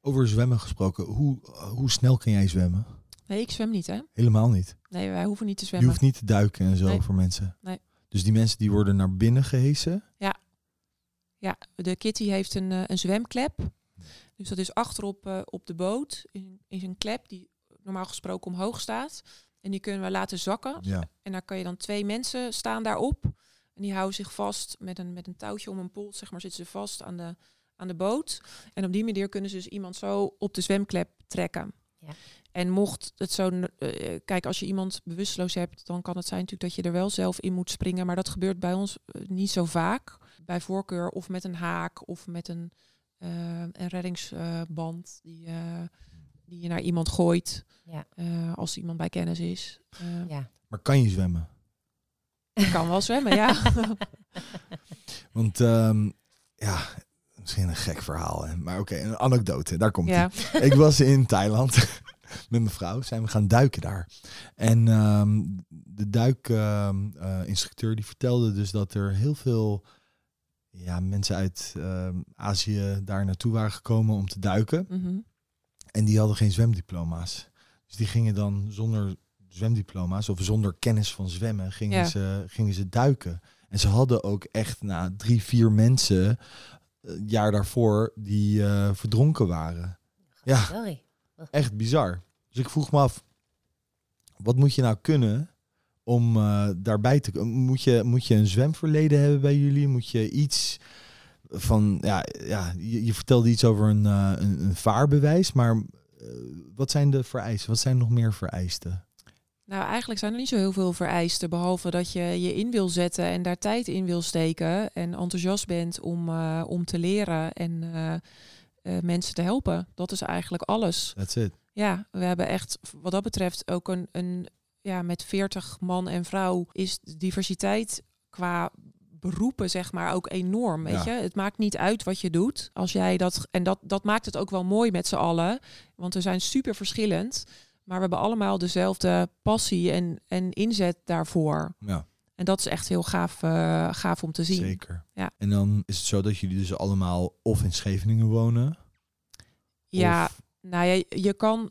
Over zwemmen gesproken. Hoe, hoe snel kan jij zwemmen? Nee, ik zwem niet hè. Helemaal niet. Nee, wij hoeven niet te Je zwemmen. hoeft niet te duiken en zo Nee. voor mensen. Nee. Dus die mensen die worden naar binnen gehesen. Ja, de Kitty heeft een, eh, een zwemklep. Dus dat is achterop eh, op de boot. In, is een klep die normaal gesproken omhoog staat. En die kunnen we laten zakken. Ja. En daar kan je dan twee mensen staan daarop. En die houden zich vast met een, met een touwtje om een pols, zeg maar, zitten ze vast aan de, aan de boot. En op die manier kunnen ze dus iemand zo op de zwemklep trekken. Ja. En mocht het zo, eh, kijk, als je iemand bewusteloos hebt, dan kan het zijn natuurlijk dat je er wel zelf in moet springen. Maar dat gebeurt bij ons eh, niet zo vaak. Bij voorkeur of met een haak of met een, eh, een reddingsband die, eh, die je naar iemand gooit. Ja. eh, als iemand bij kennis is. Eh, Ja. Maar kan je zwemmen? Je kan wel zwemmen, ja. Want ehm, ja, misschien een gek verhaal. Hè? Maar oké, een anekdote. Daar komt ja. ie. Ik was in Thailand met mijn vrouw. Zijn we gaan duiken daar. En ehm, de duikinstructeur die vertelde dus dat er heel veel ja, mensen uit ehm, Azië daar naartoe waren gekomen om te duiken. Mhm. En die hadden geen zwemdiploma's. Dus die gingen dan zonder zwemdiploma's of zonder kennis van zwemmen, gingen, Ja. ze, gingen ze duiken. En ze hadden ook echt na drie, vier mensen eh, jaar daarvoor die eh, verdronken waren. Ja. Sorry. Echt bizar. Dus ik vroeg me af, wat moet je nou kunnen om eh, daarbij te komen? Moet je, moet je een zwemverleden hebben bij jullie? Moet je iets van, ja, ja je, je vertelde iets over een, eh, een, een vaarbewijs, maar eh, wat zijn de vereisten? Wat zijn nog meer vereisten? Nou, eigenlijk zijn er niet zo heel veel vereisten, behalve dat je je in wil zetten en daar tijd in wil steken en enthousiast bent om, eh, om te leren en mensen te helpen. Dat is eigenlijk alles. That's it. Ja, we hebben echt wat dat betreft ook een, een ja, met 40 man en vrouw is diversiteit qua beroepen zeg maar ook enorm, weet Ja. je. Het maakt niet uit wat je doet. Als jij dat en dat dat maakt het ook wel mooi met z'n allen, want we zijn super verschillend, maar we hebben allemaal dezelfde passie en en inzet daarvoor. Ja, En dat is echt heel gaaf eh, gaaf om te zien. zeker. Ja. En dan is het zo dat jullie dus allemaal of in Scheveningen wonen. Ja, of- Nou ja, je kan.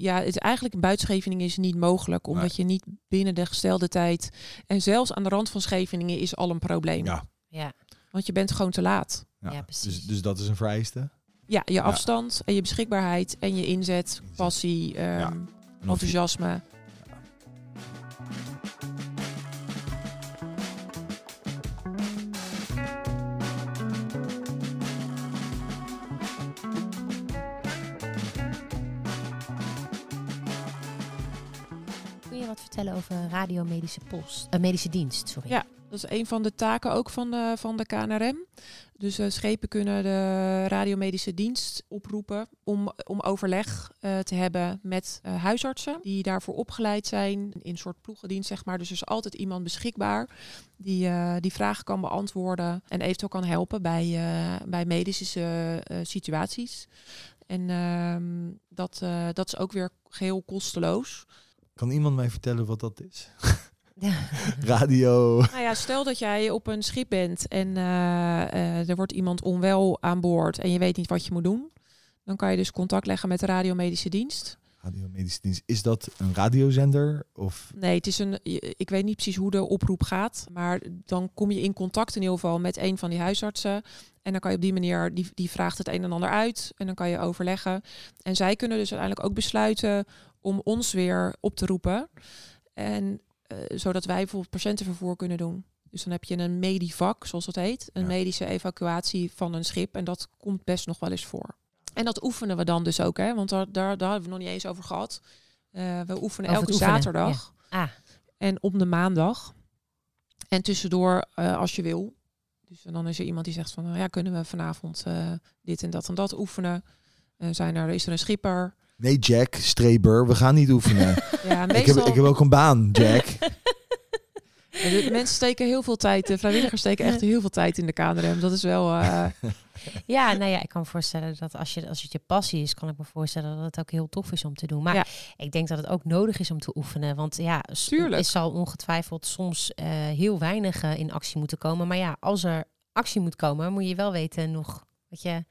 Ja, het eigenlijk buiten Scheveningen is niet mogelijk, omdat Nee. je niet binnen de gestelde tijd. En zelfs aan de rand van Scheveningen is al een probleem. ja, Ja, Want je bent gewoon te laat. ja. Ja, precies. Dus, dus dat is een vereiste. Ja, je afstand en je beschikbaarheid en je inzet, passie, ehm, je- enthousiasme. Vertellen over radiomedische post, uh, medische dienst? Sorry. Ja, dat is een van de taken ook van de, van de KNRM. Dus uh, schepen kunnen de radiomedische dienst oproepen om, om overleg uh, te hebben met huisartsen die daarvoor opgeleid zijn in een soort ploegendienst, zeg maar. Dus er is altijd iemand beschikbaar die die vragen kan beantwoorden en eventueel kan helpen bij, bij medische situaties. En ehm, dat, dat is ook weer geheel kosteloos. Kan iemand mij vertellen wat dat is? Radio. Nou ja, stel dat jij op een schip bent en uh, uh, er wordt iemand onwel aan boord en je weet niet wat je moet doen. Dan kan je dus contact leggen met de radiomedische dienst. Radiomedische dienst. Is dat een radiozender? Of? Nee, het is een. Ik weet niet precies hoe de oproep gaat. Maar dan kom je in contact in ieder geval met een van die huisartsen. En dan kan je op die manier, die, die vraagt het een en ander uit. En dan kan je overleggen. En zij kunnen dus uiteindelijk ook besluiten om ons weer op te roepen. En uh, zodat wij bijvoorbeeld patiëntenvervoer kunnen doen. Dus dan heb je een medivac, zoals dat heet. Een ja. medische evacuatie van een schip. En dat komt best nog wel eens voor. En dat oefenen we dan dus ook, hè? want daar, daar, daar hebben we nog niet eens over gehad. Uh, we oefenen Over elke oefenen, zaterdag Ja. Ah, en op de maandag. En tussendoor uh, als je wil. Dus dan is er iemand die zegt van, nou ja, kunnen we vanavond uh, dit en dat en dat oefenen? zijn er, is er een schipper? Nee, Jack, streber, we gaan niet oefenen. Ja, ik, heb, ik heb ook een baan, Jack. De mensen steken heel veel tijd, de vrijwilligers steken echt heel veel tijd in de KNRM. Dat is wel... Uh... ja, nou ja, ik kan me voorstellen dat als, je, als het je passie is, kan ik me voorstellen dat het ook heel tof is om te doen. Maar Ja. ik denk dat het ook nodig is om te oefenen. Want ja, Tuurlijk. is zal ongetwijfeld soms eh, heel weinig eh, in actie moeten komen. Maar ja, als er actie moet komen, moet je wel weten nog wat je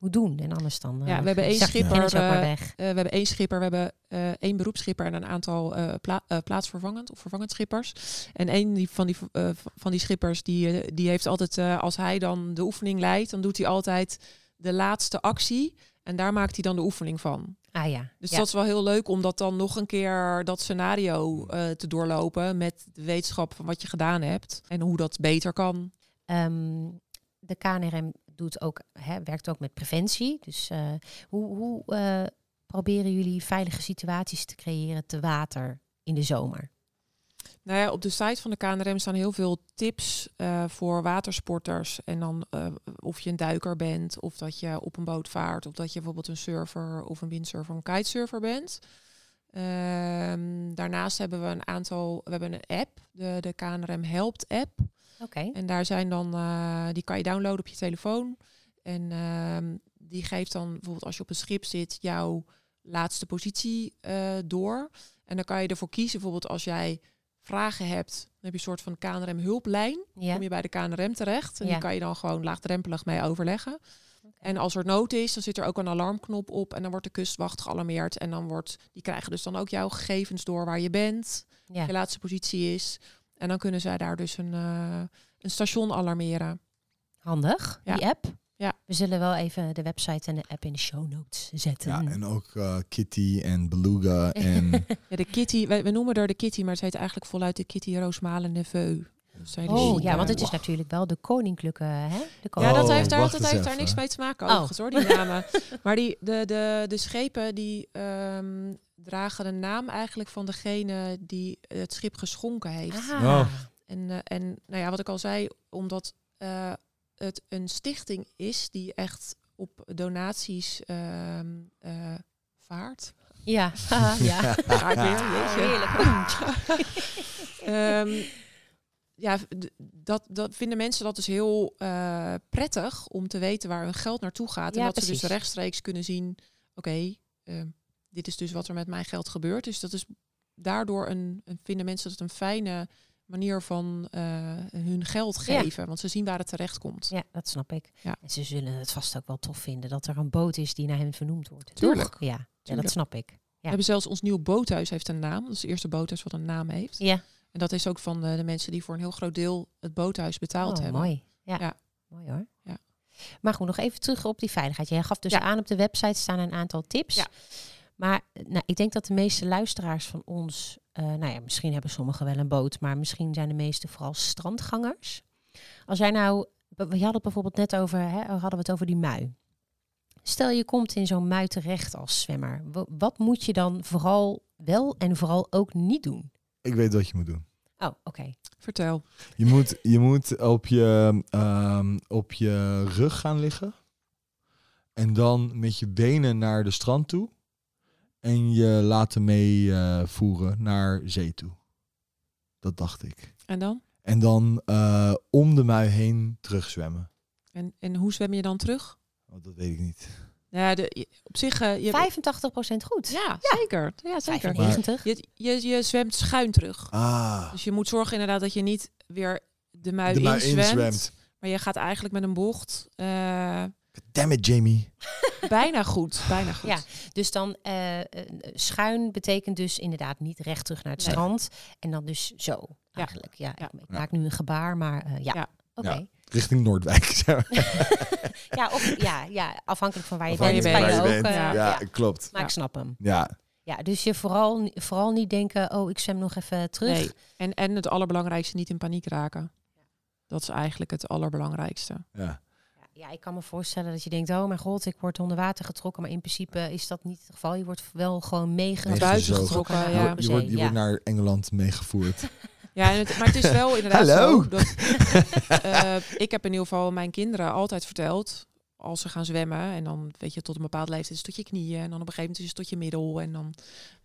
moet doen. En anders dan... Ja, eh, we hebben één schipper, eh, weg. Eh, we hebben één schipper, we hebben eh, één beroepsschipper en een aantal eh, pla eh, plaatsvervangend of vervangend schippers. En één die, van, die, eh, van die schippers, die, eh, die heeft altijd, eh, als hij dan de oefening leidt, dan doet hij altijd de laatste actie. En daar maakt hij dan de oefening van. Ah ja. Dus ja. dat is wel heel leuk om dat dan nog een keer dat scenario eh, te doorlopen met de wetenschap van wat je gedaan hebt en hoe dat beter kan. Ehm, de KNRM doet ook, hè, werkt ook met preventie. Dus eh, hoe, hoe eh, proberen jullie veilige situaties te creëren te water in de zomer? Nou ja, op de site van de KNRM staan heel veel tips eh, voor watersporters. En dan of je een duiker bent, of dat je op een boot vaart, of dat je bijvoorbeeld een surfer of een windsurfer of een kitesurfer bent. Ehm, daarnaast hebben we een aantal, we hebben een app, de, de KNRM Helpt app. Oké. En daar zijn dan, eh, die kan je downloaden op je telefoon. En ehm, die geeft dan bijvoorbeeld als je op een schip zit, jouw laatste positie eh, door. En dan kan je ervoor kiezen, bijvoorbeeld als jij vragen hebt, dan heb je een soort van KNRM hulplijn. Ja. Kom je bij de KNRM terecht. En Ja. die kan je dan gewoon laagdrempelig mee overleggen. En als er nood is, dan zit er ook een alarmknop op. En dan wordt de kustwacht gealarmeerd. En dan wordt, die krijgen dus dan ook jouw gegevens door waar je bent Ja. je laatste positie is. En dan kunnen zij daar dus een, eh, een station alarmeren. Handig, Ja. die app. Ja. We zullen wel even de website en de app in de show notes zetten. Ja, en ook eh, Kitty en Beluga en... Ja, de Kitty, wij, we noemen haar de Kitty, maar het heet eigenlijk voluit de Kitty Roosmalen Neveu. Oh ja, want het is natuurlijk wel de koninklijke, hè? De Ja, koning- dat Oh, heeft, daar, wacht dat heeft daar niks mee te maken, Oh. overigens hoor, die namen. maar die, de, de, de schepen die ehm, dragen de naam eigenlijk van degene die het schip geschonken heeft. Ah, Oh. En, eh, en nou ja, wat ik al zei, omdat eh, het een stichting is die echt op donaties ehm, eh, vaart. ja. Ja. Weer, jeetje. Heerlijk. Ehm, ja, dat, dat vinden mensen dat dus heel eh, prettig om te weten waar hun geld naartoe gaat. Ja, en dat ze dus rechtstreeks kunnen zien, oké, ehm, dit is dus wat er met mijn geld gebeurt. Dus dat is daardoor een, een vinden mensen dat een fijne manier van eh, hun geld Ja. geven. Want ze zien waar het terecht komt. Ja, dat snap ik. Ja. En ze zullen het vast ook wel tof vinden dat er een boot is die naar hen vernoemd wordt. Tuurlijk. Ja. ja, Tuurlijk. dat snap ik. We hebben zelfs ons nieuwe boothuis heeft een naam. Dat is het eerste boothuis wat een naam heeft. Ja, En dat is ook van de, de mensen die voor een heel groot deel het boothuis betaald oh, hebben. mooi. Ja. Ja. mooi hoor. Ja. Maar goed, nog even terug op die veiligheid. Jij gaf dus Ja. aan op de website staan een aantal tips. Ja. Maar nou, ik denk dat de meeste luisteraars van ons, eh, nou ja, misschien hebben sommigen wel een boot, maar misschien zijn de meeste vooral strandgangers. Als jij nou, we hadden het bijvoorbeeld net over, hè, hadden we het over die mui. Stel je komt in zo'n mui terecht als zwemmer. Wa- Wat moet je dan vooral wel en vooral ook niet doen? Ik weet wat je moet doen. Oh, oké. Vertel. Je moet, je moet op, je, ehm, op je rug gaan liggen. En dan met je benen naar de strand toe. En je laten meevoeren naar zee toe. Dat dacht ik. En dan? En dan eh, om de mui heen terugzwemmen. En, en hoe zwem je dan terug? Oh, dat weet ik niet. Ja, de, op zich... eh, je, 85% goed. ja, zeker. Ja, zeker. 95. Je, je, je zwemt schuin terug. Ah, Dus je moet zorgen inderdaad dat je niet weer de mui, de mui inzwemt. inzwemt. Maar je gaat eigenlijk met een bocht eh, Damn it, Jamie. bijna goed. Bijna goed. Ja. Dus dan eh, eh, schuin betekent dus inderdaad niet recht terug naar het Nee. strand. En dan dus zo eigenlijk. Ja, Ja. Ik, ik Ja. maak nu een gebaar, maar eh, ja. Ja. Oké. Ja. Richting Noordwijk. Ja, of, ja, ja, afhankelijk van waar je bent. kan je Waar je ook, bent. ja. ja, ja. klopt. Maar Ja. ik snap hem. Ja, Ja, dus je vooral, vooral niet denken, oh, ik zwem nog even terug. Nee. En, en het allerbelangrijkste, niet in paniek raken. Dat is eigenlijk het allerbelangrijkste. ja. Ja, ik kan me voorstellen dat je denkt, oh mijn god, ik word onder water getrokken. Maar in principe is dat niet het geval. Je wordt wel gewoon meegezogen. buiten Meegezogen. getrokken, ja. Je, wordt, je ja. wordt naar Engeland meegevoerd. Ja, het, maar het is wel inderdaad Hallo. zo. Dat, eh, ik heb in ieder geval mijn kinderen altijd verteld. Als ze gaan zwemmen. En dan weet je, tot een bepaald leeftijd is het tot je knieën. En dan op een gegeven moment is het tot je middel. En dan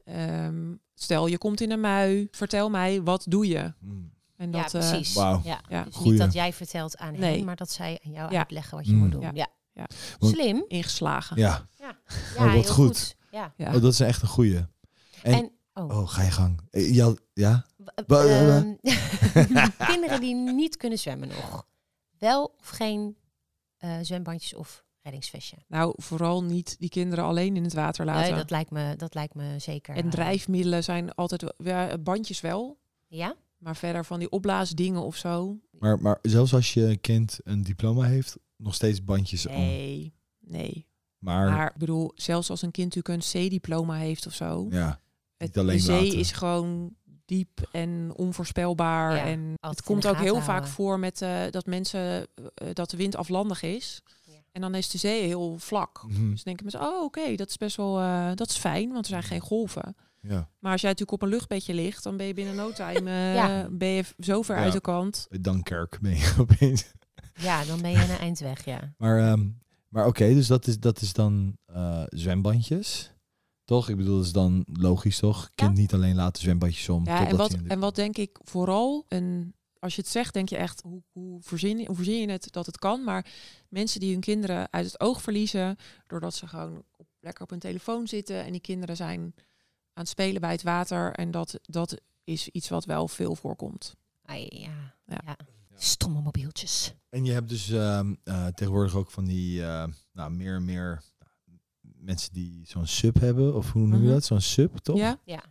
ehm, stel je komt in een mui. Vertel mij, wat doe je? Mm. En Ja, dat, eh, precies. Wauw. Ja. Ja. Dus Goeie. niet dat jij vertelt aan Nee. hen, maar dat zij aan jou Ja. uitleggen wat je Mm. moet doen. Ja. Ja. Ja. Want- Slim. ingeslagen. Ja, Ja, wat heel goed. Ja. Ja. Oh, dat is echt een goeie. En- En, oh. Oh, ga je gang. Ja, ja? Kinderen die niet kunnen zwemmen nog. Wel of geen eh, zwembandjes of reddingsvestje? Nou, vooral niet die kinderen alleen in het water laten. Nee, dat lijkt me, dat lijkt me zeker. En eh, drijfmiddelen zijn altijd ja, bandjes wel. Ja? Maar verder van die opblaasdingen of zo. Maar, maar zelfs als je kind een diploma heeft, nog steeds bandjes om. Nee, nee. Maar, Maar ik bedoel, zelfs als een kind natuurlijk een C-diploma heeft of zo. ja, Het, niet alleen de zee laten. is gewoon diep en onvoorspelbaar. Ja, en het komt ook heel vaak voor met eh, dat mensen eh, dat de wind aflandig is. Ja. En dan is de zee heel vlak. Mhm. Dus denken mensen, oh oké, dat is best wel, eh, dat is fijn, want er zijn geen golven. Ja. Maar als jij natuurlijk op een luchtbedje ligt, dan ben je binnen no time eh, Ja. ben je zo ver Ja. uit de kant. Bij Dunkirk ben je opeens. ja, dan ben je een eind weg, ja. Maar, ehm, maar oké, dus dat is, dat is dan eh, zwembandjes. Toch? Ik bedoel, dat is dan logisch, toch? Kind niet alleen laten zwembandjes om. Ja, en wat, de- en wat denk ik vooral, een, als je het zegt, denk je echt, hoe, hoe, verzin, je- hoe verzin je het dat het kan? Maar mensen die hun kinderen uit het oog verliezen, doordat ze gewoon op, lekker op hun telefoon zitten en die kinderen zijn aan het spelen bij het water. En dat, dat is iets wat wel veel voorkomt. Ja. Ja. ja. Stomme mobieltjes. En je hebt dus ehm, eh, tegenwoordig ook van die, eh, nou, meer en meer mensen die zo'n sub hebben. Of hoe noem je Mhm. dat? Zo'n sub, toch? Ja? Ja.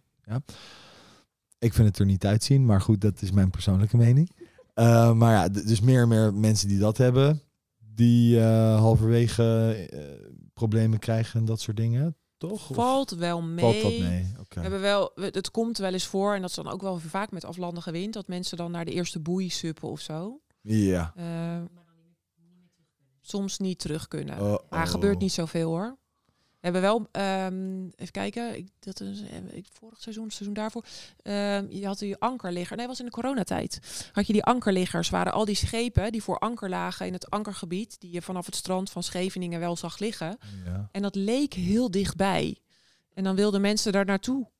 Ik vind het er niet uitzien, maar goed, dat is mijn persoonlijke mening. Eh, maar ja, dus meer en meer mensen die dat hebben, die eh, halverwege eh, problemen krijgen en dat soort dingen, toch? Of Valt wel mee. valt dat mee? Oké. We hebben wel, we- het komt wel eens voor, en dat is dan ook wel vaak met aflandige wind, dat mensen dan naar de eerste boei suppen of zo. Ja. Eh, soms niet terug kunnen. Oh, Maar er oh. gebeurt niet zoveel hoor. We hebben wel, ehm, even kijken, ik, dat is eh, ik, vorig seizoen, seizoen daarvoor. ehm, je had die ankerligger, nee, was in de coronatijd. Had je die ankerliggers, waren al die schepen die voor anker lagen in het ankergebied, die je vanaf het strand van Scheveningen wel zag liggen. Ja. En dat leek heel dichtbij. En dan wilden mensen daar naartoe.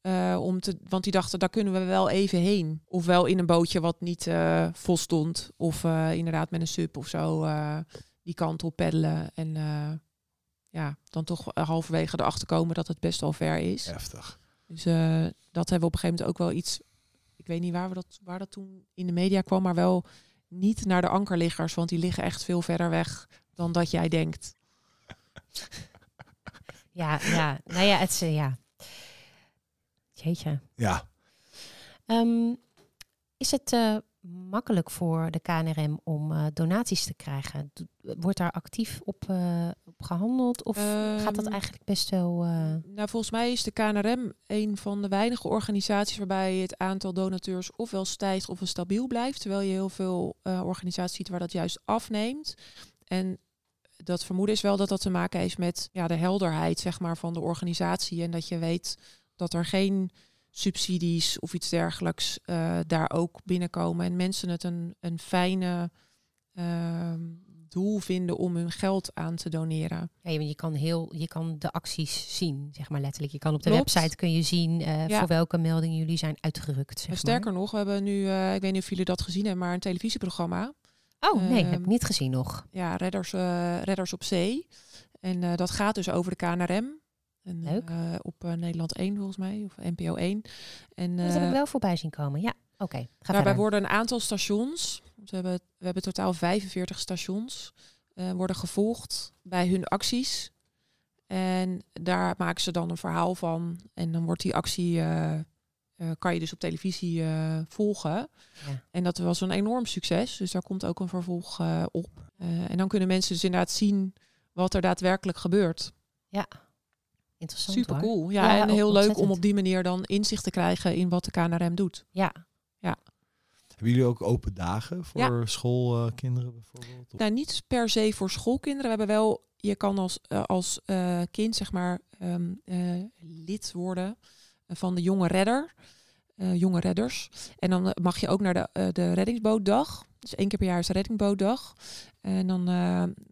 eh, om te, want die dachten, daar kunnen we wel even heen. Ofwel in een bootje wat niet eh, vol stond. Of inderdaad met een sub of zo die kant op peddelen. En ja, dan toch halverwege erachter komen dat het best wel ver is. Heftig. Dus eh, dat hebben we op een gegeven moment ook wel iets... Ik weet niet waar, we dat, waar dat toen in de media kwam, maar wel niet naar de ankerliggers. Want die liggen echt veel verder weg dan dat jij denkt. Ja, ja. Nou ja, het is, eh, ja. Jeetje. Ja. Ehm, is het eh, makkelijk voor de KNRM om eh, donaties te krijgen? Wordt daar actief op, eh, op gehandeld? Of gaat dat Ehm, eigenlijk best wel... eh, Nou, volgens mij is de KNRM een van de weinige organisaties waarbij het aantal donateurs ofwel stijgt ofwel stabiel blijft. Terwijl je heel veel organisaties ziet waar dat juist afneemt. En dat vermoeden is wel dat dat te maken heeft met ja, de helderheid zeg maar, van de organisatie. En dat je weet dat er geen subsidies of iets dergelijks uh, daar ook binnenkomen. En mensen het een, een fijne ehm, doel vinden om hun geld aan te doneren. Ja, je kan heel, je kan de acties zien, zeg maar letterlijk. Je kan op de website kun je zien uh, voor welke meldingen jullie zijn uitgerukt. Zeg Sterker nog, we hebben nu, uh, ik weet niet of jullie dat gezien hebben, maar een televisieprogramma. Oh nee, heb ik ehm, niet gezien nog. Ja, Redders, Redders op Zee. En dat gaat dus over de KNRM. En, Leuk. op Nederland 1 volgens mij, of NPO 1. En, dat heb ik wel voorbij zien komen, ja. Oké, okay, Daarbij worden een aantal stations, we hebben, we hebben totaal 45 stations, uh, worden gevolgd bij hun acties. En daar maken ze dan een verhaal van. En dan wordt die actie, uh, uh, kan je dus op televisie volgen. Ja. En dat was een enorm succes. Dus daar komt ook een vervolg op. en dan kunnen mensen dus inderdaad zien wat er daadwerkelijk gebeurt. Ja, interessant. Super cool. Ja, ja, en heel leuk om op die manier dan inzicht te krijgen in wat de KNRM doet. Ja, ja. Hebben jullie ook open dagen voor schoolkinderen bijvoorbeeld? Nou, niet per se voor schoolkinderen. We hebben wel, je kan als, uh, als uh, kind zeg maar um, uh, lid worden van de jonge redder. jonge redders. En dan mag je ook naar de, de reddingsbootdag. Dus één keer per jaar is de reddingbootdag. En dan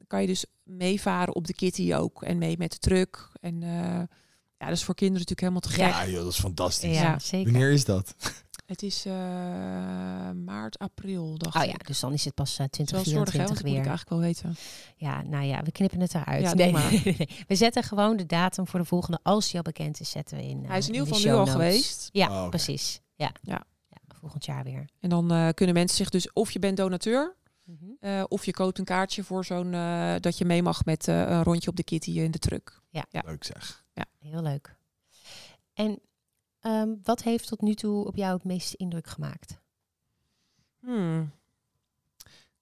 kan je dus meevaren op de kitty ook. En mee met de truck. En ja, dat is voor kinderen natuurlijk helemaal te gek. Ja, joh, dat is fantastisch. Ja, zeker. Wanneer is dat? Het is uh, maart, april, dacht oh, ja, dus dan is het pas uh, 2024 weer. moet ik eigenlijk wel weten. Ja, nou ja, we knippen het eruit. Ja, nee, We zetten gewoon de datum voor de volgende, als die al bekend is, zetten we in uh, Hij is in, in ieder geval nu al geweest. Ja, oh, okay. precies. Ja. ja. ja. volgend jaar weer. En dan uh, kunnen mensen zich dus, of je bent donateur, mm -hmm. uh, of je koopt een kaartje voor zo'n, uh, dat je mee mag met een rondje op de kitty in de truck. Ja. ja. Leuk zeg. Ja. Heel leuk. En Um, wat heeft tot nu toe op jou het meeste indruk gemaakt? Hmm.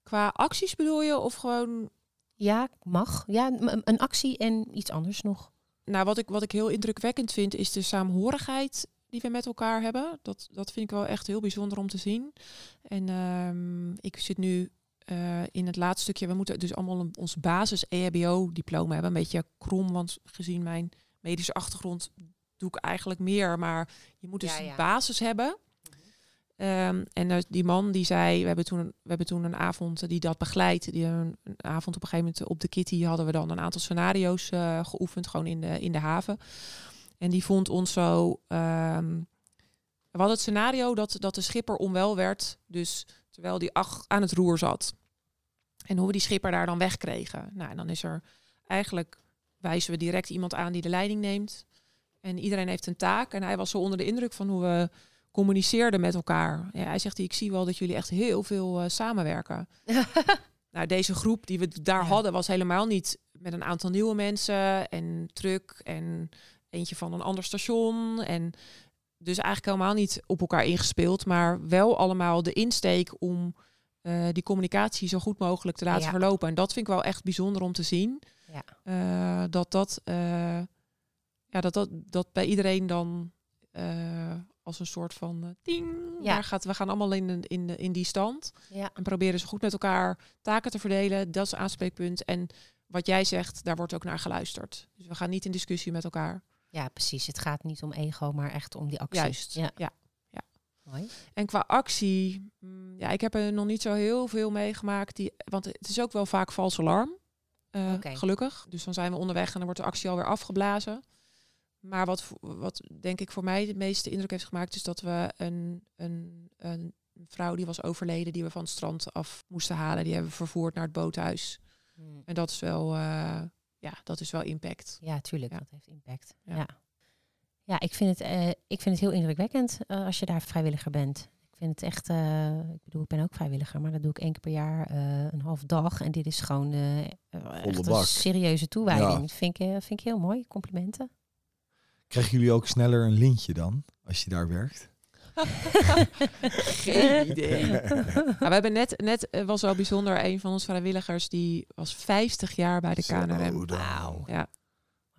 Qua acties bedoel je of gewoon? Ja, mag. Ja, een actie en iets anders nog. Nou, wat ik, wat ik heel indrukwekkend vind, is de saamhorigheid die we met elkaar hebben. Dat, dat vind ik wel echt heel bijzonder om te zien. En um, ik zit nu uh, in het laatste stukje. We moeten dus allemaal een, ons basis EHBO-diploma hebben. Een beetje krom, want gezien mijn medische achtergrond doe ik eigenlijk meer. Maar je moet dus ja, basis hebben. Um, en uh, die man die zei, we hebben toen, we hebben toen een avond die dat begeleidt. Die een, een, avond op een gegeven moment op de kitty hadden we dan een aantal scenario's uh, geoefend, gewoon in de, in de haven. En die vond ons zo. Um, we hadden het scenario dat, dat de schipper onwel werd, dus terwijl die ach, aan het roer zat. En hoe we die schipper daar dan wegkregen. Nou, en dan is er eigenlijk wijzen we direct iemand aan die de leiding neemt. En iedereen heeft een taak. En hij was zo onder de indruk van hoe we communiceerden met elkaar. Ja, hij zegt, ik zie wel dat jullie echt heel veel uh, samenwerken. nou, deze groep die we daar ja. hadden was helemaal niet met een aantal nieuwe mensen en truck en eentje van een ander station. En dus eigenlijk helemaal niet op elkaar ingespeeld, maar wel allemaal de insteek om uh, die communicatie zo goed mogelijk te laten ja. verlopen. En dat vind ik wel echt bijzonder om te zien. Ja. Uh, dat dat ja, dat, dat, dat bij iedereen dan als een soort van ding, ja. daar gaat, we gaan allemaal in, de, in, de, in die stand. Ja. En proberen ze goed met elkaar taken te verdelen. Dat is een aanspreekpunt. En wat jij zegt, daar wordt ook naar geluisterd. Dus we gaan niet in discussie met elkaar. Ja, precies. Het gaat niet om ego, maar echt om die actie. Juist, ja. ja. ja. Mooi. En qua actie, mm, ja, ik heb er nog niet zo heel veel meegemaakt. Die, want het is ook wel vaak vals alarm. Uh, okay. Gelukkig. Dus dan zijn we onderweg en dan wordt de actie alweer afgeblazen. Maar wat, wat denk ik voor mij de meeste indruk heeft gemaakt, is dat we een, een, een vrouw die was overleden, die we van het strand af moesten halen, die hebben we vervoerd naar het boothuis. Hmm. En dat is wel, uh, ja, dat is wel impact. Ja, tuurlijk, ja. dat heeft impact. Ja, ja. ja ik, vind het, uh, ik vind het heel indrukwekkend uh, als je daar vrijwilliger bent. Ik vind het echt, ik bedoel, ik ben ook vrijwilliger, maar dat doe ik één keer per jaar een half dag. En dit is gewoon echt een serieuze toewijding. Ja. Vind, ik, vind ik heel mooi. Complimenten. Krijgen jullie ook sneller een lintje dan, als je daar werkt? Geen idee. nou, we hebben net, net was wel bijzonder, een van onze vrijwilligers die was 50 jaar bij de KNRM. Wauw. Ja.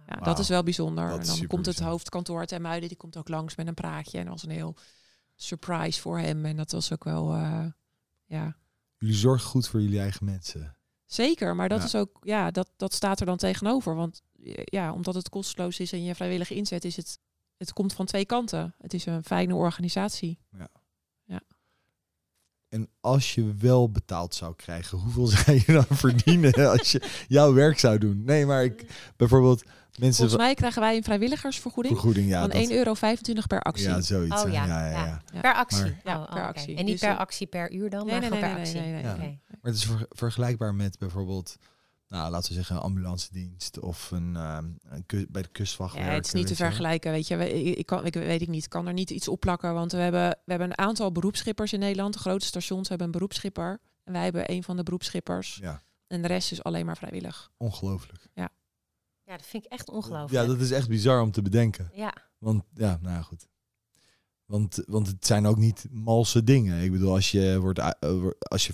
Ja, wow. dat is wel bijzonder. Dat en dan komt het hoofdkantoor uit Muiden, die komt ook langs met een praatje. En dat was een heel surprise voor hem. En dat was ook wel, uh, ja. Jullie zorgen goed voor jullie eigen mensen. Zeker, maar dat Ja. is ook, ja, dat, dat staat er dan tegenover. Want eh, ja, omdat het kosteloos is en je vrijwillige inzet, is het, het komt van twee kanten. Het is een fijne organisatie. En als je wel betaald zou krijgen, hoeveel zou je dan verdienen als je jouw werk zou doen? Nee, maar ik bijvoorbeeld mensen Volgens mij krijgen wij een vrijwilligersvergoeding vergoeding, ja, van dat, 1,25 euro per actie. ja, zoiets. Oh, ja, ja, ja, ja, ja. ja. Per actie. Maar- Ja, Oh, per oké. actie. En niet Dus, per actie per uur dan, nee, maar nee, gewoon nee, per nee, actie. nee, Ja. Maar het is ver- vergelijkbaar met bijvoorbeeld, nou, laten we zeggen, een ambulance dienst of een, ehm, een bij de kustwacht. Ja, het is niet te vergelijken, weet je. We- Ik, kan, ik weet ik niet, ik kan er niet iets op plakken, want we hebben, we hebben een aantal beroepsschippers in Nederland. De grote stations hebben een beroepsschipper en wij hebben een van de beroepsschippers. Ja, En de rest is alleen maar vrijwillig. ongelooflijk. Ja, dat vind ik echt ongelooflijk. Ja, dat is echt bizar om te bedenken. Ja, Want ja, nou ja, goed. Want, want het zijn ook niet malse dingen. Ik bedoel, als je wordt, eh, als je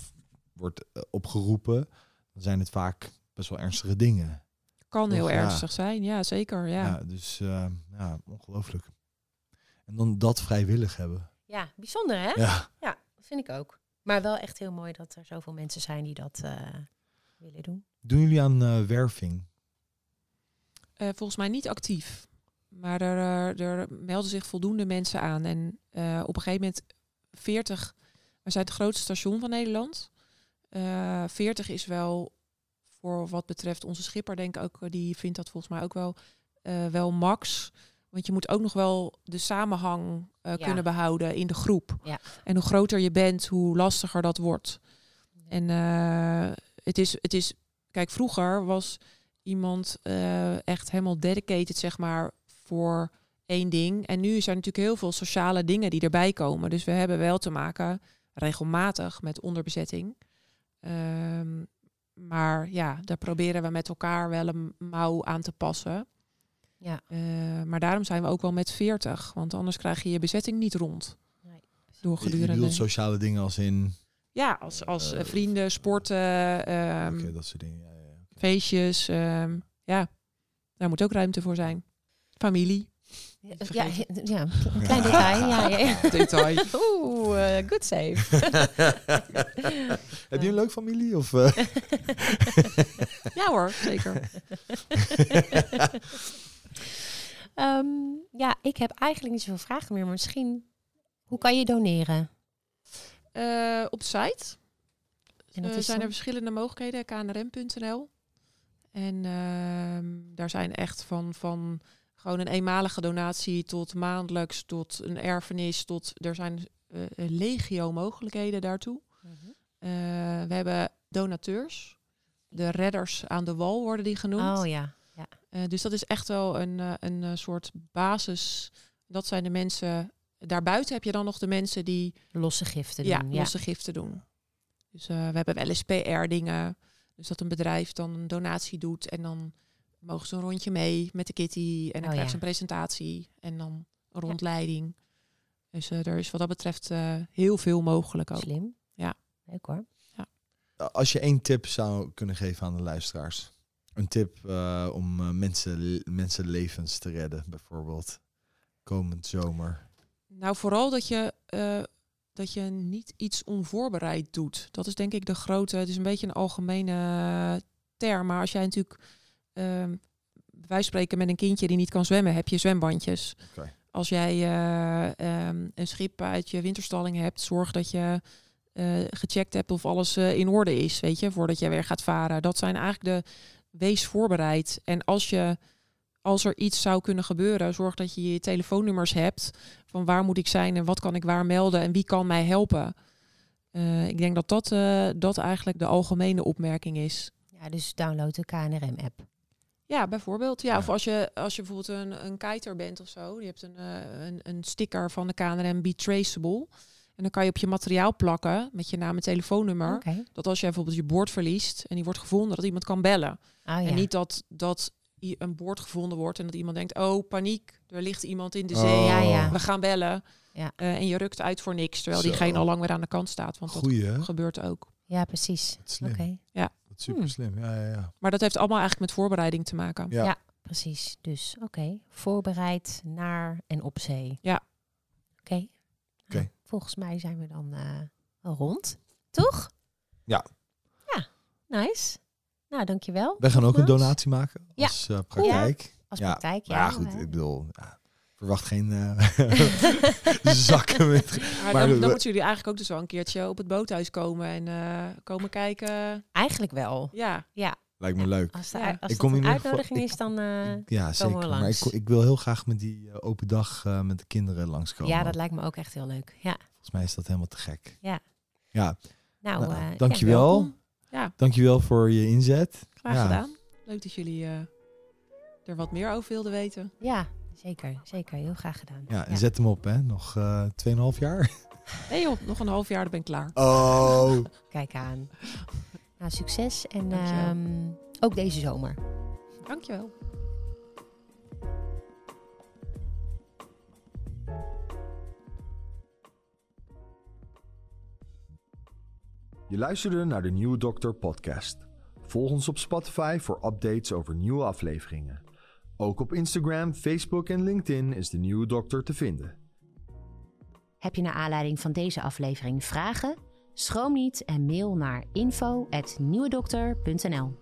wordt eh, opgeroepen, dan zijn het vaak best wel ernstige dingen. Kan Toch, heel ja. ernstig zijn, ja zeker. Ja. Ja, dus eh, ja, ongelooflijk. En dan dat vrijwillig hebben. ja bijzonder hè? Ja, Ja, dat vind ik ook. Maar wel echt heel mooi dat er zoveel mensen zijn die dat eh, willen doen. doen jullie aan eh, werving? Eh, volgens mij niet actief. Maar er, er melden zich voldoende mensen aan. En eh, op een gegeven moment 40, we zijn het grootste station van Nederland. Eh 40 is wel voor wat betreft onze schipper, denk ik ook, eh, die vindt dat volgens mij ook wel, eh, wel max. Want je moet ook nog wel de samenhang eh, Ja. kunnen behouden in de groep. Ja. En hoe groter je bent, hoe lastiger dat wordt. En het, is, het is, kijk, vroeger was iemand echt helemaal dedicated, zeg maar, voor één ding. En nu zijn natuurlijk heel veel sociale dingen die erbij komen. Dus we hebben wel te maken regelmatig met onderbezetting. Ehm, maar ja, daar proberen we met elkaar wel een mouw aan te passen. Ja. Eh, maar daarom zijn we ook wel met 40. Want anders krijg je je bezetting niet rond. Nee. Door Je, je gedurende. bedoelt sociale dingen als in... Ja, als, als eh, Eh, vrienden, sporten, ehm, Oké, dat soort dingen. Ja, ja, ja. feestjes. ehm, ja, daar moet ook ruimte voor zijn. Familie. Ja, ja, een klein detail. Ja. Detail. Oeh, eh, good save. Heb je een leuk familie? Of, eh? Ja hoor, zeker. Ehm, ja, ik heb eigenlijk niet zoveel vragen meer. Maar misschien, hoe kan je doneren? Eh, op de site En dat is zijn er verschillende mogelijkheden, knrm.nl. En ehm, daar zijn echt van, van gewoon een eenmalige donatie tot maandelijks, tot een erfenis, tot er zijn eh, legio mogelijkheden daartoe. Mhm. Eh, we hebben donateurs. De redders aan de wal worden die genoemd. Oh ja. Eh, dus dat is echt wel een, een soort basis. Dat zijn de mensen. Daarbuiten heb je dan nog de mensen die Losse giften ja, doen. Ja, losse giften doen. Dus we hebben wel eens PR-dingen. Dus dat een bedrijf dan een donatie doet en dan mogen ze een rondje mee met de kitty. En dan Oh, krijgen ja. ze een presentatie en dan een rondleiding. Dus eh, er is wat dat betreft eh, heel veel mogelijk ook. Slim. Ja. Leuk hoor. Als je één tip zou kunnen geven aan de luisteraars. Een tip eh, om mensen, mensenlevens te redden, bijvoorbeeld. Komend zomer. Nou, vooral dat je, eh, dat je niet iets onvoorbereid doet. Dat is denk ik de grote. Het is een beetje een algemene term. Maar als jij natuurlijk. Ehm wij spreken met een kindje die niet kan zwemmen, heb je zwembandjes. Oké. Als jij eh, ehm, een schip uit je winterstalling hebt, zorg dat je eh, gecheckt hebt of alles eh, in orde is, weet je, voordat jij weer gaat varen. Dat zijn eigenlijk de wees voorbereid. En als je als er iets zou kunnen gebeuren, zorg dat je je telefoonnummers hebt van waar moet ik zijn en wat kan ik waar melden en wie kan mij helpen. Eh, ik denk dat dat, eh, dat eigenlijk de algemene opmerking is. Ja, dus download de KNRM-app. Ja, bijvoorbeeld. Ja, Ja. Of als je, als je bijvoorbeeld een, een kiter bent of zo. Je hebt een, eh, een, een sticker van de KNRM Be Traceable. En dan kan je op je materiaal plakken met je naam en telefoonnummer. Dat als jij bijvoorbeeld je boord verliest en die wordt gevonden, dat iemand kan bellen. Oh, ja. En niet dat, dat een boord gevonden wordt en dat iemand denkt, oh paniek, er ligt iemand in de Oh. zee. Ja, ja. We gaan bellen. Ja. Eh, en je rukt uit voor niks, terwijl Zo. diegene al lang weer aan de kant staat. Want dat hè? gebeurt ook. ja, precies. Oké, Wat super Hmm. slim. Ja, ja, ja. Maar dat heeft allemaal eigenlijk met voorbereiding te maken. Ja. Ja. precies. Dus oké, voorbereid naar en op zee. Ja. Oké. Oké. Nou, volgens mij zijn we dan eh, rond. Toch? Ja. Ja, nice. Nou, dankjewel. Wij gaan ook een donatie maken Ja. als eh, praktijk. Als Ja, praktijk, ja. ja, goed, ik bedoel, ja, verwacht geen eh, zakken met... Maar, Maar dan, we- dan moeten jullie eigenlijk ook dus wel een keertje op het boothuis komen en eh, komen kijken. Eigenlijk wel. Ja, Lijkt me leuk. Als, de, Ja. als Ik dat kom in een uitnodiging ik- is, dan... eh, Ja, zeker. we Maar ik, langs. ik wil heel graag met die open dag eh, met de kinderen langskomen. ja, dat lijkt me ook echt heel leuk. Ja. Volgens mij is dat helemaal te gek. Ja. Ja, Nou, nou, eh, ja, dankjewel. ja, dankjewel voor je inzet. graag Ja. gedaan. Leuk dat jullie eh, er wat meer over wilden weten. Ja, zeker. Zeker. Heel graag gedaan. Ja, en zet hem op, hè. Nog eh 2,5 jaar. Nee joh, nog een half jaar, dan ben ik klaar. Oh. Kijk aan. Nou, succes. En ehm, ook deze zomer. Dankjewel. Je luisterde naar de Nieuwe Dokter podcast. Volg ons op Spotify voor updates over nieuwe afleveringen. Ook op Instagram, Facebook en LinkedIn is de Nieuwe Dokter te vinden. Heb je naar aanleiding van deze aflevering vragen? Schroom niet en mail naar info.nieuwedokter.nl